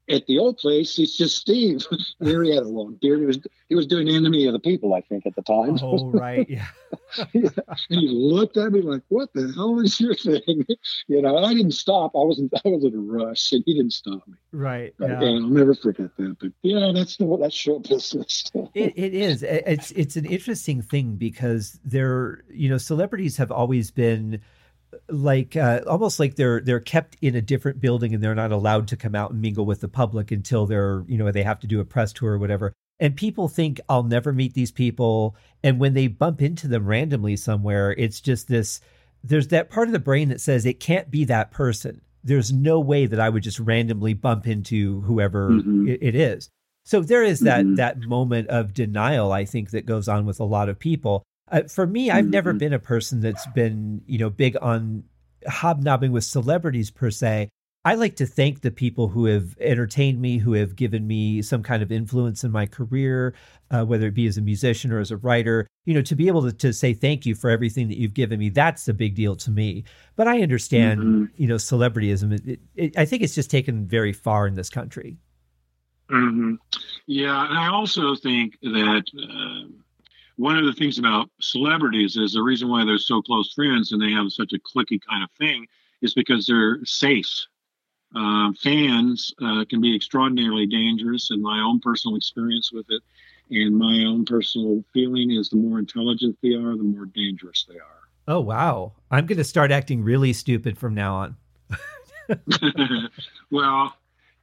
at the old place, it's just Steve. Here he had a long beard. He was he was doing enemy of the people, I think, at the time. Oh right, yeah. yeah. And he looked at me like, "What the hell is your thing?" You know. I didn't stop. I wasn't. I was in a rush, and he didn't stop me. Right. Yeah. And I'll never forget that. But yeah, that's the that's show business. it, it is. It's it's an interesting thing because they're you know celebrities have always been like uh, almost like they're they're kept in a different building and they're not allowed to come out and mingle with the public until they're you know they have to do a press tour or whatever. And people think I'll never meet these people. And when they bump into them randomly somewhere it's just this there's that part of the brain that says it can't be that person. There's no way that I would just randomly bump into whoever mm-hmm. it, it is. So there is that mm-hmm. that moment of denial I think that goes on with a lot of people uh, for me, I've mm-hmm. never been a person that's been, you know, big on hobnobbing with celebrities per se. I like to thank the people who have entertained me, who have given me some kind of influence in my career, uh, whether it be as a musician or as a writer. You know, to be able to, to say thank you for everything that you've given me, that's a big deal to me. But I understand, mm-hmm. you know, celebrityism. It, it, it, I think it's just taken very far in this country. Mm-hmm. Yeah, and I also think that. Uh, one of the things about celebrities is the reason why they're so close friends and they have such a clicky kind of thing is because they're safe. Uh, fans uh, can be extraordinarily dangerous, and my own personal experience with it, and my own personal feeling is the more intelligent they are, the more dangerous they are. Oh wow! I'm going to start acting really stupid from now on. well,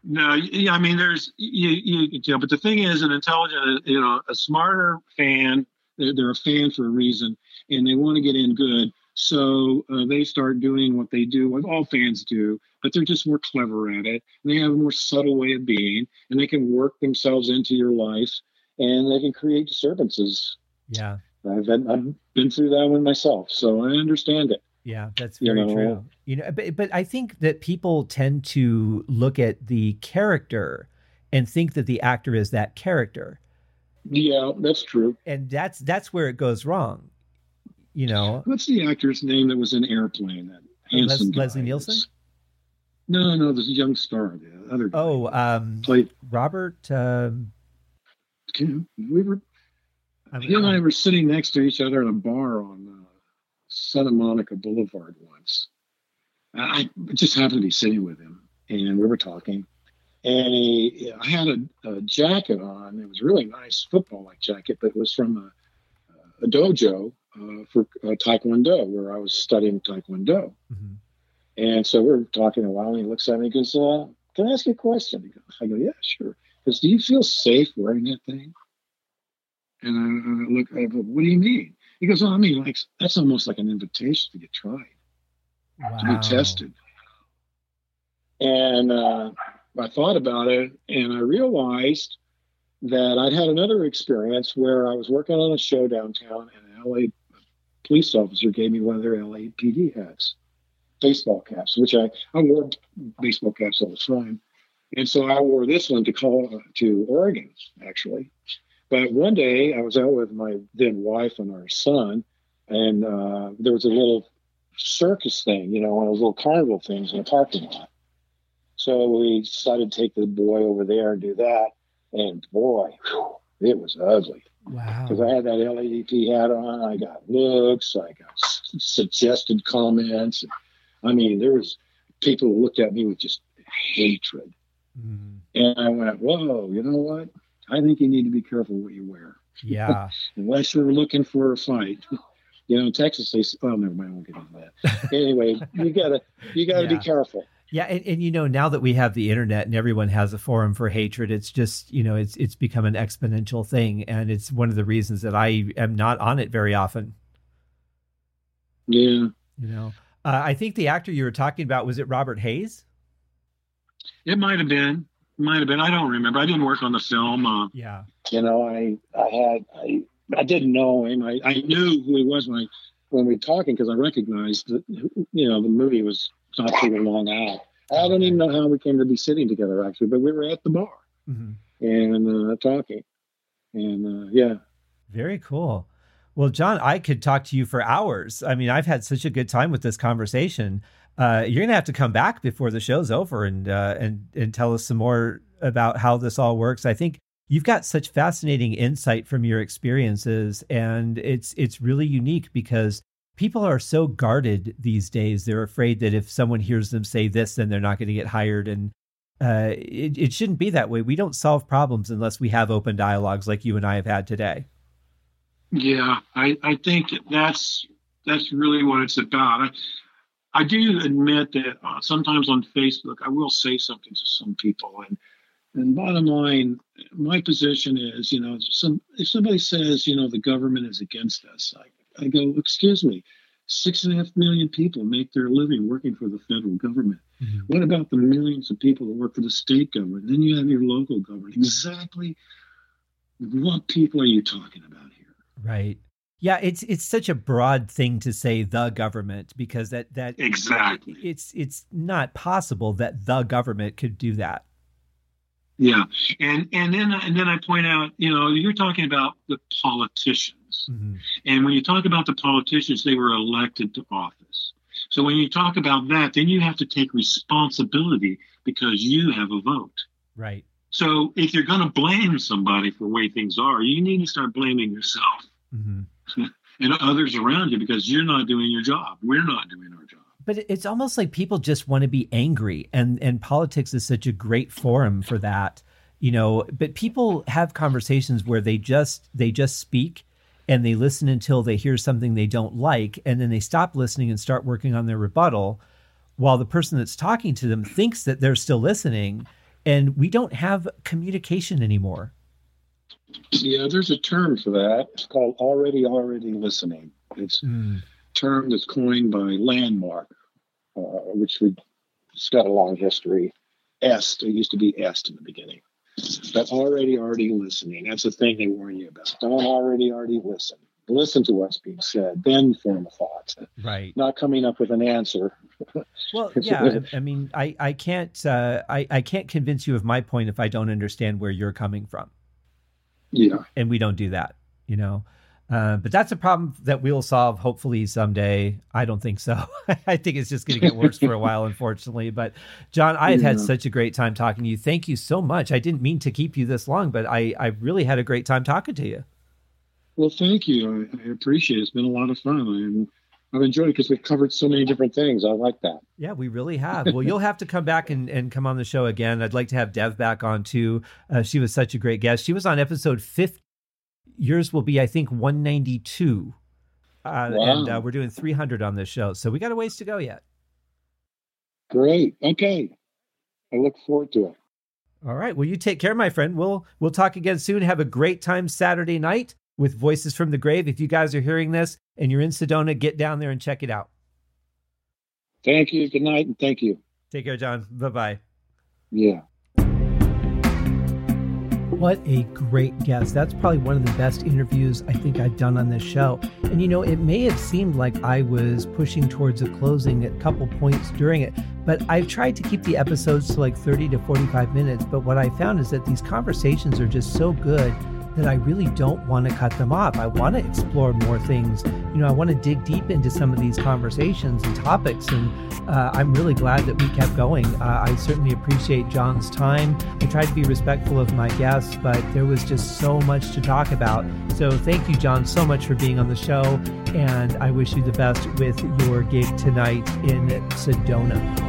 no, yeah, I mean, there's you, you, you know, but the thing is, an intelligent, you know, a smarter fan they're, they're a fan for a reason, and they want to get in good. So uh, they start doing what they do, what all fans do, but they're just more clever at it. And they have a more subtle way of being, and they can work themselves into your life, and they can create disturbances. Yeah, I've been, I've been through that one myself, so I understand it. Yeah, that's very you know, true. You know, but but I think that people tend to look at the character and think that the actor is that character. Yeah, that's true. And that's that's where it goes wrong. You know. What's the actor's name that was in Airplane? That handsome Les- Leslie Nielsen. No, no, there's a young star. The other. Oh, um, played Robert. Um, we were. I mean, he and I were sitting next to each other in a bar on uh, Santa Monica Boulevard once. I just happened to be sitting with him, and we were talking and he, I had a, a, jacket on. It was a really nice football-like jacket, but it was from a, a dojo uh, for uh, Taekwondo, where I was studying Taekwondo. Mm-hmm. And so we are talking a while, and he looks at me and goes, uh, "Can I ask you a question?" I go, "Yeah, sure." Because do you feel safe wearing that thing? And I, I look, I go, "What do you mean?" He goes, "Oh, I mean, like that's almost like an invitation to get tried, wow. to be tested." And uh, I thought about it and I realized that I'd had another experience where I was working on a show downtown and an LA police officer gave me one of their LAPD hats, baseball caps, which I, I wore baseball caps all the time. And so I wore this one to call to Oregon, actually. But one day I was out with my then wife and our son, and uh, there was a little circus thing, you know, one of those little carnival things in a parking lot. So we decided to take the boy over there and do that. And boy, whew, it was ugly. Wow. Because I had that LAPD hat on. I got looks. I got suggested comments. I mean, there was people who looked at me with just hatred. Mm. And I went, whoa, you know what? I think you need to be careful what you wear. Yeah. Unless you're looking for a fight. You know, in Texas, they, oh, never mind, I won't get into that. anyway, you gotta, you gotta yeah. be careful. Yeah, and, and you know now that we have the internet and everyone has a forum for hatred, it's just you know it's it's become an exponential thing, and it's one of the reasons that I am not on it very often. Yeah, you know. Uh, I think the actor you were talking about was it Robert Hays? It might have been. Might have been. I don't remember. I didn't work on the film. Uh, yeah. You know, I I had I I didn't know him. I, I knew who he was when I when we were talking because I recognized that you know the movie was not too long out. I don't even know how we came to be sitting together actually, but we were at the bar mm-hmm. and uh, talking, and uh, yeah. Very cool. Well, John, I could talk to you for hours. I mean, I've had such a good time with this conversation. Uh, you're gonna have to come back before the show's over and uh, and and tell us some more about how this all works. I think you've got such fascinating insight from your experiences, and it's it's really unique because people are so guarded these days. They're afraid that if someone hears them say this, then they're not going to get hired. And uh, it, it shouldn't be that way. We don't solve problems unless we have open dialogues like you and I have had today. Yeah, I, I think that's that's really what it's about. I, I do admit that uh, sometimes on Facebook I will say something to some people, and and bottom line, my position is, you know, some if somebody says, you know, the government is against us, I, I go, excuse me, six and a half million people make their living working for the federal government. Mm-hmm. What about the millions of people that work for the state government? Then you have your local government. Exactly what people are you talking about here? Right. Yeah, it's it's such a broad thing to say the government because that that exactly it's it's not possible that the government could do that. Yeah, and and then and then I point out, you know, you're talking about the politicians, mm-hmm. and when you talk about the politicians, they were elected to office. So when you talk about that, then you have to take responsibility because you have a vote. Right. So if you're going to blame somebody for the way things are, you need to start blaming yourself mm-hmm. and others around you because you're not doing your job. We're not doing our job. But it's almost like people just want to be angry, and and politics is such a great forum for that, you know. But people have conversations where they just they just speak and they listen until they hear something they don't like, and then they stop listening and start working on their rebuttal, while the person that's talking to them thinks that they're still listening and we don't have communication anymore. Yeah, there's a term for that. It's called already already listening. It's mm. a term that's coined by Landmark, uh, which would it's got a long history. Est, it used to be Est in the beginning. But already already listening. That's the thing they warn you about. Don't already already listen. Listen to what's being said, then form a thought. Right. Not coming up with an answer well, yeah. I mean, I I can't uh, I I can't convince you of my point if I don't understand where you're coming from. Yeah, and we don't do that, you know. Uh, but that's a problem that we'll solve hopefully someday. I don't think so. I think it's just going to get worse for a while, unfortunately. But John, I have yeah. had such a great time talking to you. Thank you so much. I didn't mean to keep you this long, but I I really had a great time talking to you. Well, thank you. I, I appreciate it. It's been a lot of fun. I'm I've enjoyed it because we've covered so many different things. I like that. Yeah, we really have. Well, you'll have to come back and, and come on the show again. I'd like to have Dev back on too. Uh, she was such a great guest. She was on episode 50. Yours will be, I think, 192. Uh, wow. And uh, we're doing 300 on this show. So we got a ways to go yet. Great. Okay. I look forward to it. All right. Well, you take care, my friend. We'll we'll talk again soon. Have a great time Saturday night with Voices from the Grave. If you guys are hearing this and you're in Sedona, get down there and check it out. Thank you. Good night and thank you. Take care, John. Bye bye. Yeah. What a great guest. That's probably one of the best interviews I think I've done on this show. And you know, it may have seemed like I was pushing towards a closing at a couple points during it, but I've tried to keep the episodes to like 30 to 45 minutes. But what I found is that these conversations are just so good that I really don't want to cut them off. I want to explore more things. You know, I want to dig deep into some of these conversations and topics. And uh, I'm really glad that we kept going. Uh, I certainly appreciate John's time. I tried to be respectful of my guests, but there was just so much to talk about. So thank you, John, so much for being on the show. And I wish you the best with your gig tonight in Sedona.